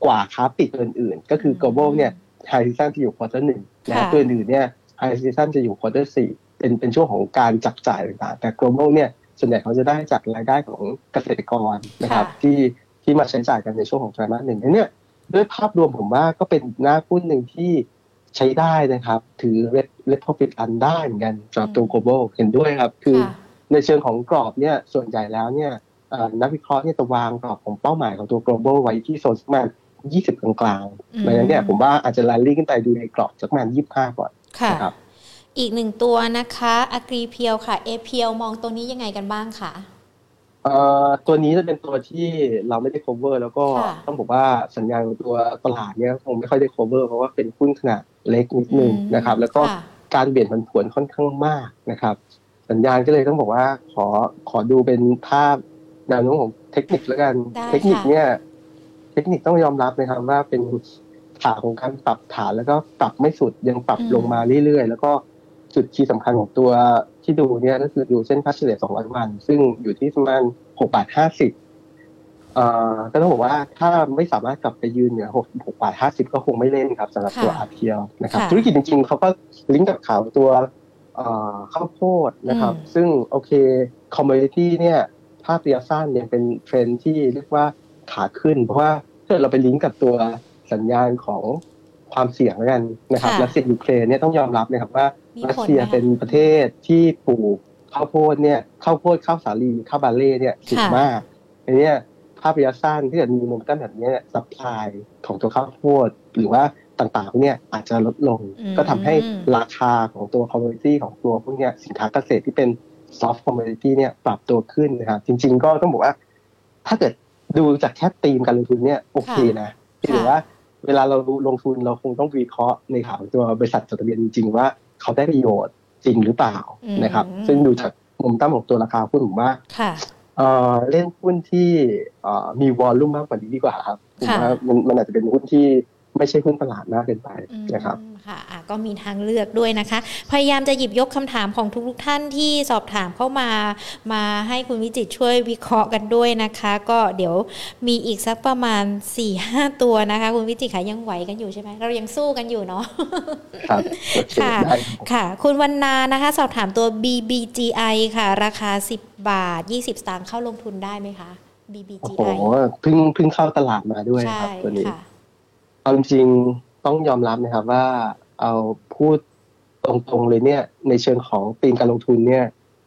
กว่าค้าปลีกตัวอื่นๆ ก็คือ global เนี่ย high season จะอยู่ quarter หนึ่งนะตัวอื่นๆเนี่ย high season จะอยู่ quarter สี่เป็นเป็นช่วงของการจับจ่ายต่างๆแต่ global เนี่ยส่วนใหญ่เขาจะได้จากรายได้ของเกษตรกรนะครับที่ที่มาใช้จ่ายกันในช่วงของไตรมาสหนึ่งเนี่ย ด้วยภาพรวมผมว่าก็เป็นหน้าหุ้นหนึ่งที่ใช้ได้นะครับ ถือเรดเรดพอฟิตอันได้เหมือนกันสำหรับตัว global เห็นด้วยครับ คือในเชิงของกรอบเนี่ยส่วนใหญ่แล้วเนี่ยนักวิเคราะห์เนี่ยจะวางกรอบของเป้าหมายของตัว global ไว้ที่โซนสักประมาณ20กลางๆดังนั้นเนี่ยผมว่าอาจจะลันลี่ขึ้นไปดูในกรอบสักประมาณ25ก่อนนะครับอีกหนึ่งตัวนะคะอ g กรีเพียวค่ะ เอเพียวมองตัวนี้ยังไงกันบ้างคะ เอ่อตัวนี้จะเป็นตัวที่เราไม่ได้ cover แล้วก็ต้องบอกว่าสัญญาณของตัวตลาดเนี่ยคงไม่ค่อยได้ cover เพราะว่าเป็นหุ้นขนาดเล็กนิดนึงนะครับ แล้วก็การเบี่ยนผันผวนค่อนข้างมากนะครับ สัญญาณก็เลยต้องบอกว่าขอขอดูเป็นภาพแนวโน้มของเทคนิคแล้วกัน เทคนิคเนี่ยเทคนิคต้องยอมรับนะครับว่าเป็นขาของการปรับฐานแล้วก็ปรับไม่สุดยังปรับลงมาเรื่อยๆ แล้วก็จุด key สำคัญของตัว ที่ดูเนี่ยก็คือดูเส้นค่าเฉลี่ย200 วัน ซึ่งอยู่ที่ประมาณ6บาท50เอ่อก็ต้องบอกว่าถ้าไม่สามารถกลับไปยืนเหนือ6 6บาท50 ก็คงไม่เล่นครับสำหรับตัวอาร์เทียนะครับ ธุรกิจจริงๆเขาก็ลิงก์กับข่าวตัวข้าวโพดนะครับ ซึ่งโอเค commodity เนี่ยภาพระยะสั้นเนี่ยเป็นเทรนที่เรียกว่าขาขึ้น เพราะว่าถ้าเราไปลิงก์กับตัวสัญญาณของความเสี่ยงกันนะครับรัสเซียยูเครนเนี่ยต้องยอมรับนะครับว่า รัสเซียเป็นประเทศที่ปลูกข้าวโพดเนี่ยข้าวโพดข้าวสาลีข้าวบาร์เลย์เนี่ยสูงมากอันนี้ภาพระยะสั้นที่เกิดมีมุมตั้งแบบนี้ supply ของตัวข้าวโพดหรือว่าต่างๆเนี่ยอาจจะลดลง ก็ทำให้ราคาของตัว commodity ของตัวพวกนี้สินค้าเกษตรที่เป็นsoft commodity เนี่ยปรับตัวขึ้นนะครับจริง ๆ ก็ต้องบอกว่า ถ้าเกิดดูจากแค่ตีมการลงทุนเนี่ยโอเคนะหรือว่าเวลาเราลงทุนเราคงต้องวิเคราะห์ในข่าวตัวบริษัทจดทะเบียนจริงๆว่า เขาได้ประโยชน์จริงหรือเปล่านะครับ ซึ่งดูจากมุมตั้งของตัวราคาหุ้นผมว่าเล่นหุ้นที่มี volume มากกว่านี้ดีกว่าครับผมว่ามันอาจจะเป็นหุ้นที่ไม่ใช่หุ้นตลาดมากเกินไปนะครับ ค่ะก็มีทางเลือกด้วยนะคะ พยายามจะหยิบยกคำถามของทุกๆท่านที่สอบถามเข้ามา มาให้คุณวิจิตช่วยวิเคราะห์กันด้วยนะคะ ก็เดี๋ยวมีอีกสักประมาณ4ี่ห้าตัวนะคะ คุณวิจิตค่ะยังไหวกันอยู่ใช่ไหมเรายังสู้กันอยู่เนาะครับค่ะค่ะ คุณวันนานะคะ สอบถามตัว BBGI ค่ะ ราคา 10 บาท 20 สตางค์เข้าลงทุนได้ไหมคะ BBGI โอ้โหเพิ่งเพิ่งเข้าตลาดมาด้วยครับตัวนี้เอาจริง ต้องยอมรับนะครับว่าเอาพูดตรงๆเลยเนี่ย ในเชิงของปีนการลงทุนเนี่ย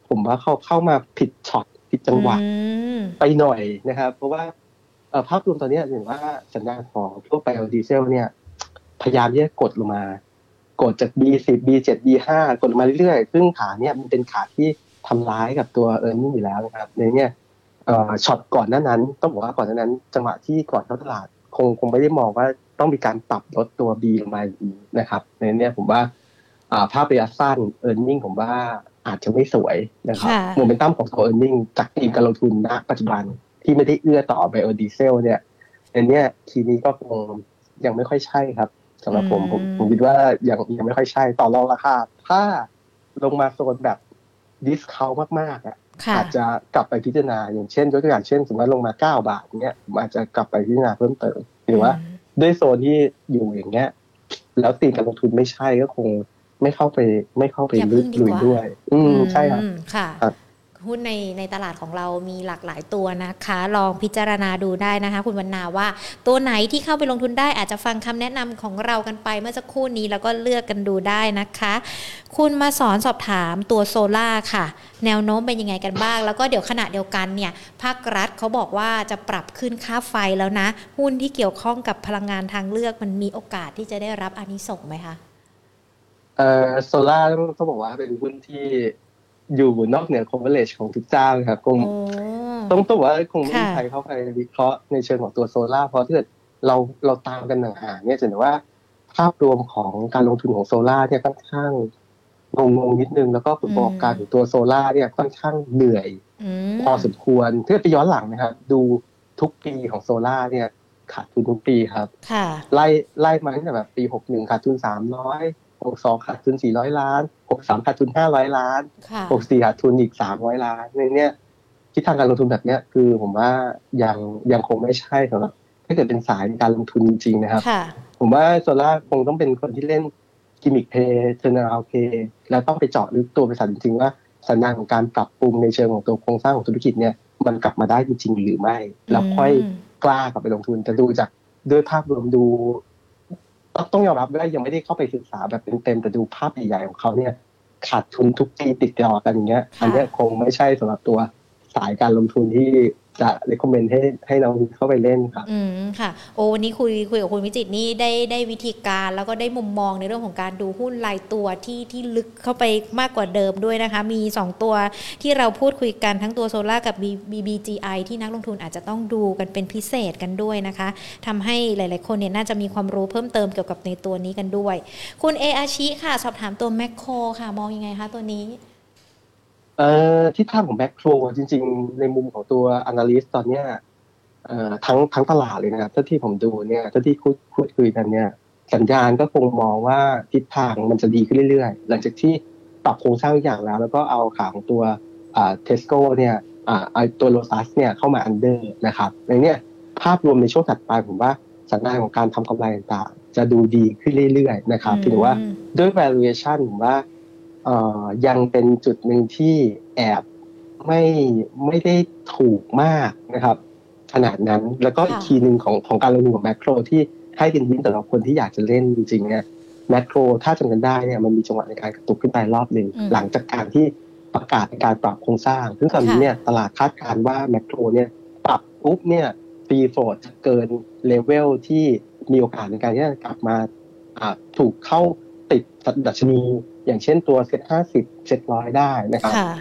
ผมว่าเขาเข้ามาผิดช็อตผิดจังหวะไปหน่อยนะครับ เพราะว่าภาพรวมตอนนี้เห็นว่าสัญญาณของพวกไบโอดีเซลเนี่ย พยายามที่จะกดลงมา กดจาก B10 B7 B5 กดลงมาเรื่อยๆ ซึ่งขาเนี่ยมันเป็นขาที่ทำร้ายกับตัวเออร์เน็งอยู่แล้วนะครับในเนี่ยช็อตก่อนหน้านั้น ต้องบอกว่าก่อนหน้านั้น จังหวะที่ก่อนเข้าตลาด คงคงไม่ได้มองว่า ต้องมีการปรับลดตัว B ลงมาอีกนะครับ ในนี้ผมว่าภาพระยะสั้น e a r n i n g ผมว่าอาจจะไม่สวยนะครับโมเมนตัมของตัว e a r n i n g จากทีมการลงทุนณปัจจุบันที่ไม่ได้เอื้อต่อไบโอดีเซลเนี่ยในนี้ทีนี้ก็คงยังไม่ค่อยใช่ครับสำหรับผมผมผมคิดว่ายังยังไม่ค่อยใช่ต่อรองราคาถ้าลงมาโซนแบบdiscount มากๆอะอาจจะกลับไปพิจารณาอย่างเช่นยกตัวอย่างเช่น สมมติลงมาเก้าบาทเนี้ยผมอาจจะกลับไปพิจารณาเพิ่มเติมหรือว่า ด้วยโซนที่อยู่อย่างเงี้ย แล้วตีการลงทุนไม่ใช่ก็คงไม่เข้าไป ไม่เข้าไปลุยด้วย อืมใช่ครับค่ะ หุ้นในในตลาดของเรามีหลากหลายตัวนะคะ ลองพิจารณาดูได้นะคะ คุณวรรณาว่าตัวไหนที่เข้าไปลงทุนได้อาจจะฟังคำแนะนำของเรากันไปเมื่อสักครู่นี้แล้วก็เลือกกันดูได้นะคะ คุณมาสอนสอบถามตัวโซล่าค่ะ แนวโน้มเป็นยังไงกันบ้าง แล้วก็เดี๋ยวขณะเดียวกันเนี่ยภาครัฐเขาบอกว่าจะปรับขึ้นค่าไฟแล้วนะ หุ้นที่เกี่ยวข้องกับพลังงานทางเลือกมันมีโอกาสที่จะได้รับอานิสงส์ไหมคะเอ่อโซล่าต้องบอกว่าเป็นหุ้นที่ อยู่นอกเหนือ coverage ของทุกเจ้าครับคงต้องต้องว่าคงไม่มีใครเข้าไปวิเคราะห์ในเชิงของตัวโซล่าเพราะถ้าเกิดเราเราตามกันห่างๆเนี่ยจะเห็นว่าภาพรวมของการลงทุนของโซล่าเนี่ยค่อนข้างงงๆนิดนึงแล้วก็ผลประกอบการของตัวโซล่าเนี่ยค่อนข้างเหนื่อยพอสมควรถ้าไปย้อนหลังนะครับ ดูทุกปีของโซล่าเนี่ยขาดทุนทุกปีครับค่ะไล่ไล่มาตั้งแต่แบบปีหกหนึ่งขาดทุนสามร้อย หกสองขาดทุนสี่ร้อยล้านหกสามขาดทุนห้าร้อยล้านค่ะหกสี่ขาดทุนอีกสามร้อยล้านในเนี้ยทิศทางการลงทุนแบบเนี้ยคือผมว่ายังยังคงไม่ใช่สำหรับถ้าเกิดเป็นสายในการลงทุนจริงๆนะครับค่ะผมว่าโซล่าคงต้องเป็นคนที่เล่น gimmick play turnaround play แล้วต้องไปเจาะลึกตัวบริษัทจริงๆว่าสัญญาณของการปรับปรุงในเชิงของตัวโครงสร้างของธุรกิจเนี่ยมันกลับมาได้จริงๆหรือไม่ แล้วค่อยอืมกล้ากลับไปลงทุนแต่ดูจากด้วยภาพรวมดู ต้องต้องยอมรับว่ายังไม่ได้เข้าไปศึกษาแบบเต็มๆแต่ดูภาพใหญ่ๆของเขาเนี่ย ขาดทุนทุกปีติดต่อกันอย่างเงี้ยค่ะอันเนี้ยคงไม่ใช่สำหรับตัวสายการลงทุนที่ จะเ e คคอมเมนต์ให้ให้เราเข้าไปเล่นครับอืมค่ะ โอ้วันนี้คุยคุยกับคุณวิจิตนี่ได้ได้วิธีการแล้วก็ได้มุมมองในเรื่องของการดูหุ้นรายตัวที่ที่ลึกเข้าไปมากกว่าเดิมด้วยนะคะ มี 2 ตัวที่เราพูดคุยกันทั้งตัวโซล่ากับ BBGI ที่นักลงทุนอาจจะต้องดูกันเป็นพิเศษกันด้วยนะคะทำให้หลาย ๆ คนเนี่ยน่าจะมีความรู้เพิ่มเติมเกี่ยวกับในตัวนี้กันด้วย คุณเออาชิค่ะ สอบถามตัวแมคโครค่ะ มองยังไงคะตัวนี้ เอ่อทิศทางของแมคโครจริง ๆ ในมุมของตัว analyst ตอนเนี้ยเอ่อทั้งทั้งตลาดเลยนะครับถ้าที่ผมดูเนี่ยถ้าที่คุยพูดคุยกันเนี่ยสัญญาณก็คงมองว่าทิศทางมันจะดีขึ้นเรื่อยๆ หลังจากที่ปรับโครงสร้างทุกอย่างแล้ว แล้วก็เอาขาของตัวอ่าเทสโก้เนี่ยอ่าเอาตัวโลตัสเนี่ยเข้ามา under นะครับในเนี้ยภาพรวมในช่วงถัดไปผมว่าสัญญาณของการทำกำไรต่างๆ จะดูดีขึ้นเรื่อยๆนะครับถือว่าด้วย valuation ผมว่าเอ่อ ยังเป็นจุดหนึ่งที่แอบไม่ไม่ได้ถูกมากนะครับ ขนาดนั้นแล้วก็อีกค่ะทีหนึ่งของของการลงทุนของแมคโครที่ให้เป็นยิ้มสำหรับคนที่อยากจะเล่นจริงๆเนี่ยแมคโครถ้าจำกันได้เนี่ยมันมีจังหวะในการกระตุกขึ้นไปรอบหนึ่งอืมหลังจากการที่ประกาศในการปรับโครงสร้าง ซึ่งตอนนี้ค่ะเนี่ยตลาดคาดการณ์ว่าแมคโครเนี่ยปรับปุ๊บเนี่ยปีโฟดจะเกินเลเวลที่มีโอกาสในการที่จะกลับมาอ่าถูกเข้าติ ดดัชนีอย่างเช่นตัวเซ็ตห้าสิบเซ็ตร้อยได้นะครับค่ะ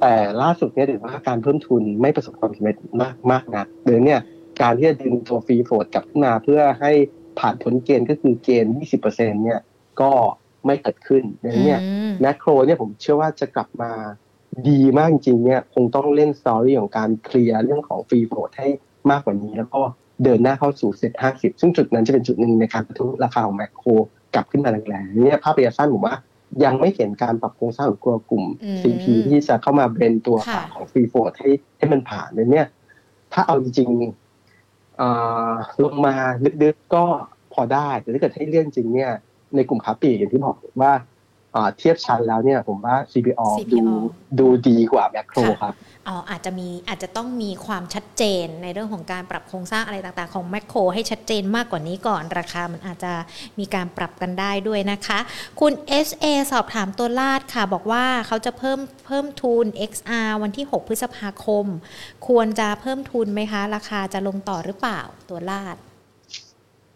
แต่ล่าสุดเนี่ยถือว่าการเพิ่มทุนไม่ประสบความสำเร็จมากมากนักดังนั้นเนี่ยการที่จะดึงตัว free float กลับขึ้นมาเพื่อให้ผ่านผลเกณฑ์ก็คือเกณฑ์ 20%เนี่ยก็ไม่เกิดขึ้นดังนั้นเนี่ยอืมแมคโครเนี่ยผมเชื่อว่าจะกลับมาดีมากจริงๆเนี่ยคงต้องเล่น story ของการ clear เรื่องของ free float ให้มากกว่านี้ แล้วก็เดินหน้าเข้าสู่เซ็ตห้าสิบซึ่งจุดนั้นจะเป็นจุดหนึ่งในการประทุราคาของแมคโคร กลับขึ้นมาแรงๆเนี่ยภาพระยะสั้นผมว่ายังไม่เห็นการปรับโครงสร้างของตัวกลุ่มอืม CP ที่จะเข้ามาเบรนตัวค่ะของฟรีโฟดให้ให้มันผ่านเลยเนี่ย ถ้าเอาจริงๆอ่าลงมาลึกๆก็พอได้ แต่ถ้าเกิดให้เลื่อนจริงเนี่ย ในกลุ่มค้าปลีกอย่างที่บอกว่าอ่า เทียบชั้นแล้วเนี่ยผมว่า CPO ดู CPO ดูดีกว่าแมคโครค่ะครับอ๋ออาจจะมีอาจจะต้องมีความชัดเจนในเรื่องของการปรับโครงสร้างอะไรต่างๆ ของแมคโครให้ชัดเจนมากกว่านี้ก่อนราคามันอาจจะมีการปรับกันได้ด้วยนะคะ คุณ SA สอบถามตัวลาดค่ะ บอกว่าเขาจะเพิ่มเพิ่มทุน XR วันที่ 6 พฤษภาคม ควรจะเพิ่มทุนไหมคะ ราคาจะลงต่อหรือเปล่าตัวลาด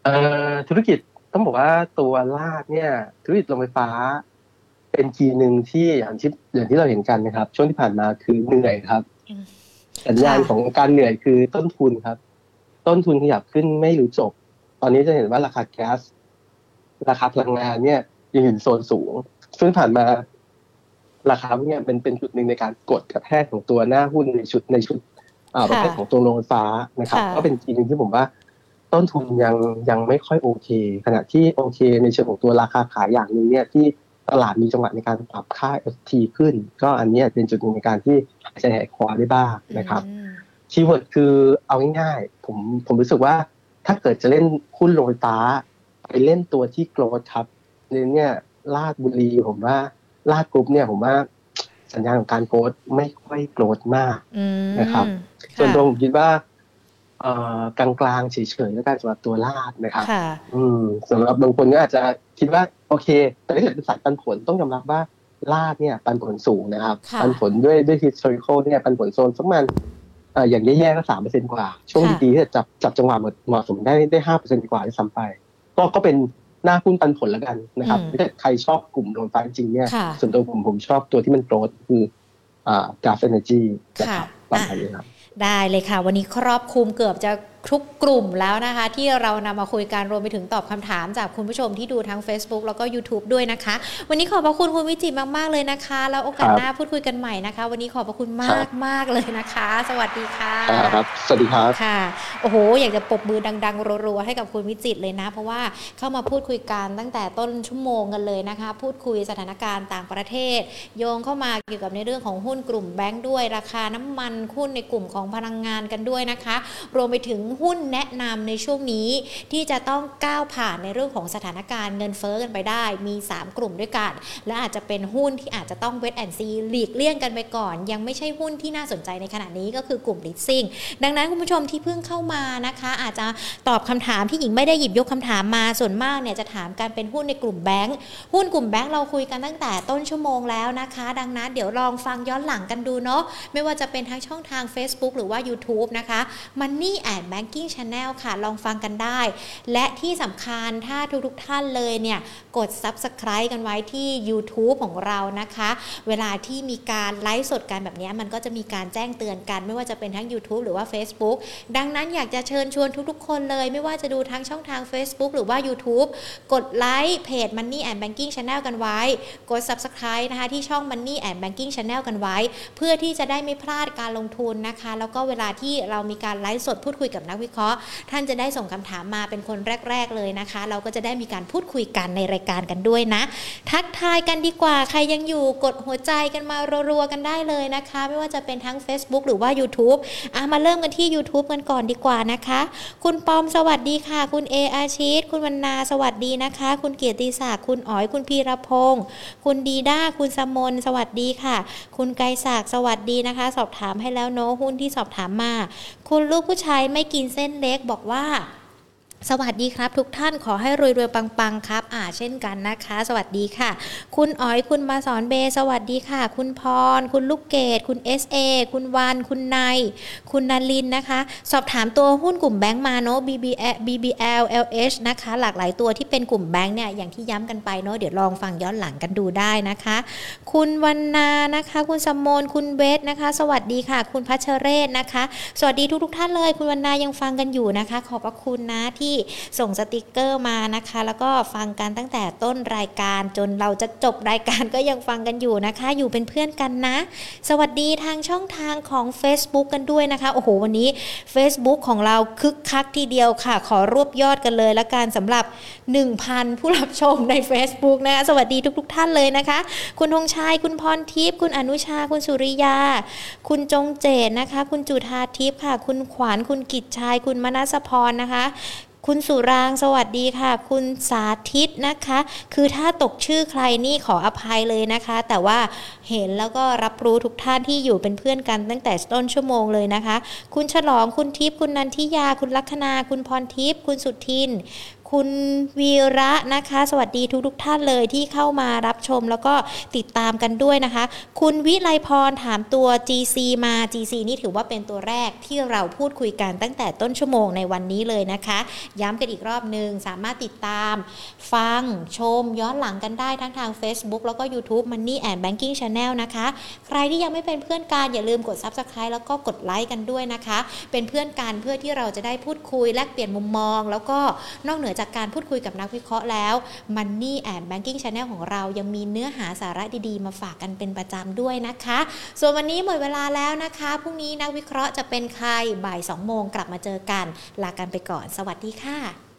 เอ่อธุรกิจต้องบอกว่าตัวลาดเนี่ยธุรกิจโรงไฟฟ้า เป็นทีหนึ่งที่อย่างที่อย่างที่เราเห็นกันนะครับ ช่วงที่ผ่านมาคือเหนื่อยครับอืมสัญญาณค่ะของการเหนื่อยคือต้นทุนครับ ต้นทุนขยับขึ้นไม่รู้จบ ตอนนี้จะเห็นว่าราคาแก๊ส ราคาพลังงานเนี่ยยังอยู่ในโซนสูง ซึ่งผ่านมาราคาพวกเนี่ยเป็นเป็นจุดหนึ่งในการกดกระแทกของตัวหน้าหุ้นในชุดในชุดอ่าประเภทของตัวโรงไฟฟ้านะครับค่ะก็เป็นทีหนึงที่ผมว่า ต้นทุนยังยังไม่ค่อยโอเค ขณะที่โอเคในเชิงของตัวราคาขายอย่างหนึ่งเนี่ยที่ ตลาดมีจังหวะในการปรับค่า FT ขึ้น ก็อันเนี้ยเป็นจุดหนึ่งในการที่หายใจหายคอได้บ้างนะครับอืม keyword คือเอาง่ายๆผมผมรู้สึกว่าถ้าเกิดจะเล่นหุ้นโรงไฟฟ้า ไปเล่นตัวที่ growth ครับเนี่ยราชบุรีผมว่าราชกรุ๊ปเนี่ยผมว่าสัญญาณของการ growth ไม่ค่อย growth มากอืมนะครับะส่วนตัวผมคิดว่าเอ่อ กลางๆเฉยๆแล้วกันสำหรับตัวลาดนะครับค่ะอืมสำหรับบางคนก็อาจจะคิดว่าโอเค แต่ถ้าเกิดเป็นสายปันผลต้องยอมรับว่าลาดเนี่ยปันผลสูงนะครับค่ะปันผลด้วยด้วย historical เนี่ยปันผลโซนสักประมาณเอ่ออย่างแย่ๆก็สามเปอร์เซ็นกว่า ช่วงค่ะดีๆที่จะจับจับจังหวะเหมาะสมได้ได้ห้าเปอร์เซ็นกว่าที่ซ้ำไป ก็ก็เป็นหน้าหุ้นปันผลแล้วกันนะครับอืมถ้าใครชอบกลุ่มโรงไฟฟ้าจริงๆเนี่ยค่ะส่วนตัวผมผมชอบตัวที่มันโกรดคืออ่ากาฟเอเนจีนะค่ะครับประมาณนี้ครับ ได้เลยค่ะ วันนี้ครอบคลุมเกือบจะ ทุกกลุ่มแล้วนะคะ ที่เรานำมาคุยกันรวมไปถึงตอบคำถามจากคุณผู้ชมที่ดูทั้ง Facebook แล้วก็ YouTube ด้วยนะคะ วันนี้ขอบพระคุณคุณวิจิตรมาก ๆ เลยนะคะ แล้วโอกาสครับหน้าพูดคุยกันใหม่นะคะ วันนี้ขอบพระคุณมากมากๆเลยนะคะ สวัสดีค่ะครับสวัสดีครับค่ะโอ้โห อยากจะปรบมือดัง ๆรัวๆให้กับคุณวิจิตรเลยนะ เพราะว่าเข้ามาพูดคุยกันตั้งแต่ต้นชั่วโมงกันเลยนะคะ พูดคุยสถานการณ์ต่างประเทศ โยงเข้ามาเกี่ยวกับในเรื่องของหุ้นกลุ่มแบงค์ด้วยราคาน้ำมันหุ้นในกลุ่มของพลังงานกันด้วยนะคะ รวมไปถึงหุ้นแนะนำในช่วงนี้ ที่จะต้องก้าวผ่านในเรื่องของสถานการณ์เงินเฟ้อกันไปได้ มี 3 กลุ่มด้วยกัน และอาจจะเป็นหุ้นที่อาจจะต้อง wait and see หลีกเลี่ยงกันไปก่อน ยังไม่ใช่หุ้นที่น่าสนใจในขณะนี้ก็คือกลุ่มลิสซิ่งดังนั้นคุณผู้ชมที่เพิ่งเข้ามานะคะ อาจจะตอบคำถามที่หญิงไม่ได้หยิบยกคำถามมาส่วนมากเนี่ยจะถามกันเป็นหุ้นในกลุ่มแบงค์หุ้นกลุ่มแบงค์เราคุยกันตั้งแต่ต้นชั่วโมงแล้วนะคะ ดังนั้นเดี๋ยวลองฟังย้อนหลังกันดูเนาะไม่ว่าจะเป็นทั้งช่องทาง Facebook หรือว่า YouTube นะคะ Money and Banking Channel ค่ะ ลองฟังกันได้ และที่สำคัญถ้าทุกๆท่านเลยเนี่ย กด Subscribe กันไว้ที่ YouTube ของเรานะคะ เวลาที่มีการไลฟ์สดกันแบบนี้ มันก็จะมีการแจ้งเตือนกันไม่ว่าจะเป็นทั้ง YouTube หรือว่า Facebook ดังนั้นอยากจะเชิญชวนทุกๆ คนเลย ไม่ว่าจะดูทั้งช่องทาง Facebook หรือว่า YouTube กดไลค์เพจ Money and Banking Channel กันไว้ กด Subscribe นะคะที่ช่อง Money and Banking Channel กันไว้ เพื่อที่จะได้ไม่พลาดการลงทุนนะคะ แล้วก็เวลาที่เรามีการไลฟ์สดพูดคุยกับนักวิเคราะห์ ท่านจะได้ส่งคำถามมาเป็นคนแรก ๆเลยนะคะ เราก็จะได้มีการพูดคุยกันในรายการกันด้วยนะ ทักทายกันดีกว่าใครยังอยู่กดหัวใจกันมารัวๆกันได้เลยนะคะ ไม่ว่าจะเป็นทั้ง Facebook หรือว่า YouTube อะมาเริ่มกันที่ YouTube กันก่อนดีกว่านะคะ คุณปอมสวัสดีค่ะ คุณเออาชีตคุณวรรณาสวัสดีนะคะ คุณเกียรติศักดิ์คุณอ๋อยคุณพีรพงศ์คุณดีด้าคุณสมนสวัสดีค่ะ คุณไกรศักดิ์สวัสดีนะคะ สอบถามให้แล้วเนอะหุ้นที่สอบถามมา คุณลูกผู้ชายไม่กินเส้นเล็กบอกว่า สวัสดีครับ ทุกท่านขอให้รวยๆปังๆครับ อ่าเช่นกันนะคะ สวัสดีค่ะ คุณอ๋อยคุณมาสอนเบ สวัสดีค่ะ คุณพร คุณลูกเกดคุณ SA คุณวันคุณนายคุณนาลินนะคะ สอบถามตัวหุ้นกลุ่มแบงก์มาเนาะ BBL BBL LH นะคะ หลากหลายตัวที่เป็นกลุ่มแบงก์เนี่ยอย่างที่ย้ำกันไปเนาะเดี๋ยวลองฟังย้อนหลังกันดูได้นะคะ คุณวันนานะคะ คุณสมมนคุณเวทนะคะ สวัสดีค่ะ คุณพัชเรศนะคะ สวัสดีทุกๆ ท่านเลย คุณวันนายังฟังกันอยู่นะคะ ขอบพระคุณนะที่ส่งสติกเกอร์มานะคะ แล้วก็ฟังกันตั้งแต่ต้นรายการจนเราจะจบรายการก็ยังฟังกันอยู่นะคะ อยู่เป็นเพื่อนกันนะ สวัสดีทางช่องทางของ Facebook กันด้วยนะคะโอ้โหวันนี้ Facebook ของเราคึกคักทีเดียวค่ะ ขอรวบยอดกันเลยละกันสำหรับ 1,000 ผู้รับชมใน Facebook นะคะสวัสดีทุก ๆ ท่านเลยนะคะ คุณธงชัยคุณพรทิพย์คุณอนุชาคุณสุริยา คุณจงเจตนะคะ คุณจุธาทิพย์ค่ะ คุณขวัญคุณกิจชัยคุณมนัสพรนะคะคุณสุรางสวัสดีค่ะ คุณสาธิตนะคะ คือถ้าตกชื่อใครนี่ขออภัยเลยนะคะ แต่ว่าเห็นแล้วก็รับรู้ทุกท่านที่อยู่เป็นเพื่อนกันตั้งแต่ต้นชั่วโมงเลยนะคะ คุณฉลองคุณทิพย์คุณนันทิยา คุณลัคนา คุณพรทิพย์คุณสุทิน คุณวีระนะคะ สวัสดีทุกทุกท่านเลยที่เข้ามารับชมแล้วก็ติดตามกันด้วยนะคะ คุณวิไลพรถามตัว GC มา GC นี่ถือว่าเป็นตัวแรกที่เราพูดคุยกันตั้งแต่ต้นชั่วโมงในวันนี้เลยนะคะ ย้ำกันอีกรอบหนึ่งสามารถติดตาม ฟังชมย้อนหลังกันได้ทั้งทาง Facebook แล้วก็ YouTube Money and Banking Channel นะคะ ใครที่ยังไม่เป็นเพื่อนกันอย่าลืมกด Subscribe แล้วก็กดไลค์กันด้วยนะคะ เป็นเพื่อนกันเพื่อที่เราจะได้พูดคุยแลกเปลี่ยนมุมมอง แล้วก็นอกเหนือจากการพูดคุยกับนักวิเคราะห์แล้ว Money and Banking Channel ของเรายังมีเนื้อหาสาระดีๆ มาฝากกันเป็นประจำด้วยนะคะ ส่วนวันนี้หมดเวลาแล้วนะคะพรุ่งนี้นักวิเคราะห์จะเป็นใครบ่าย2โมงกลับมาเจอกัน ลากันไปก่อน สวัสดีค่ะ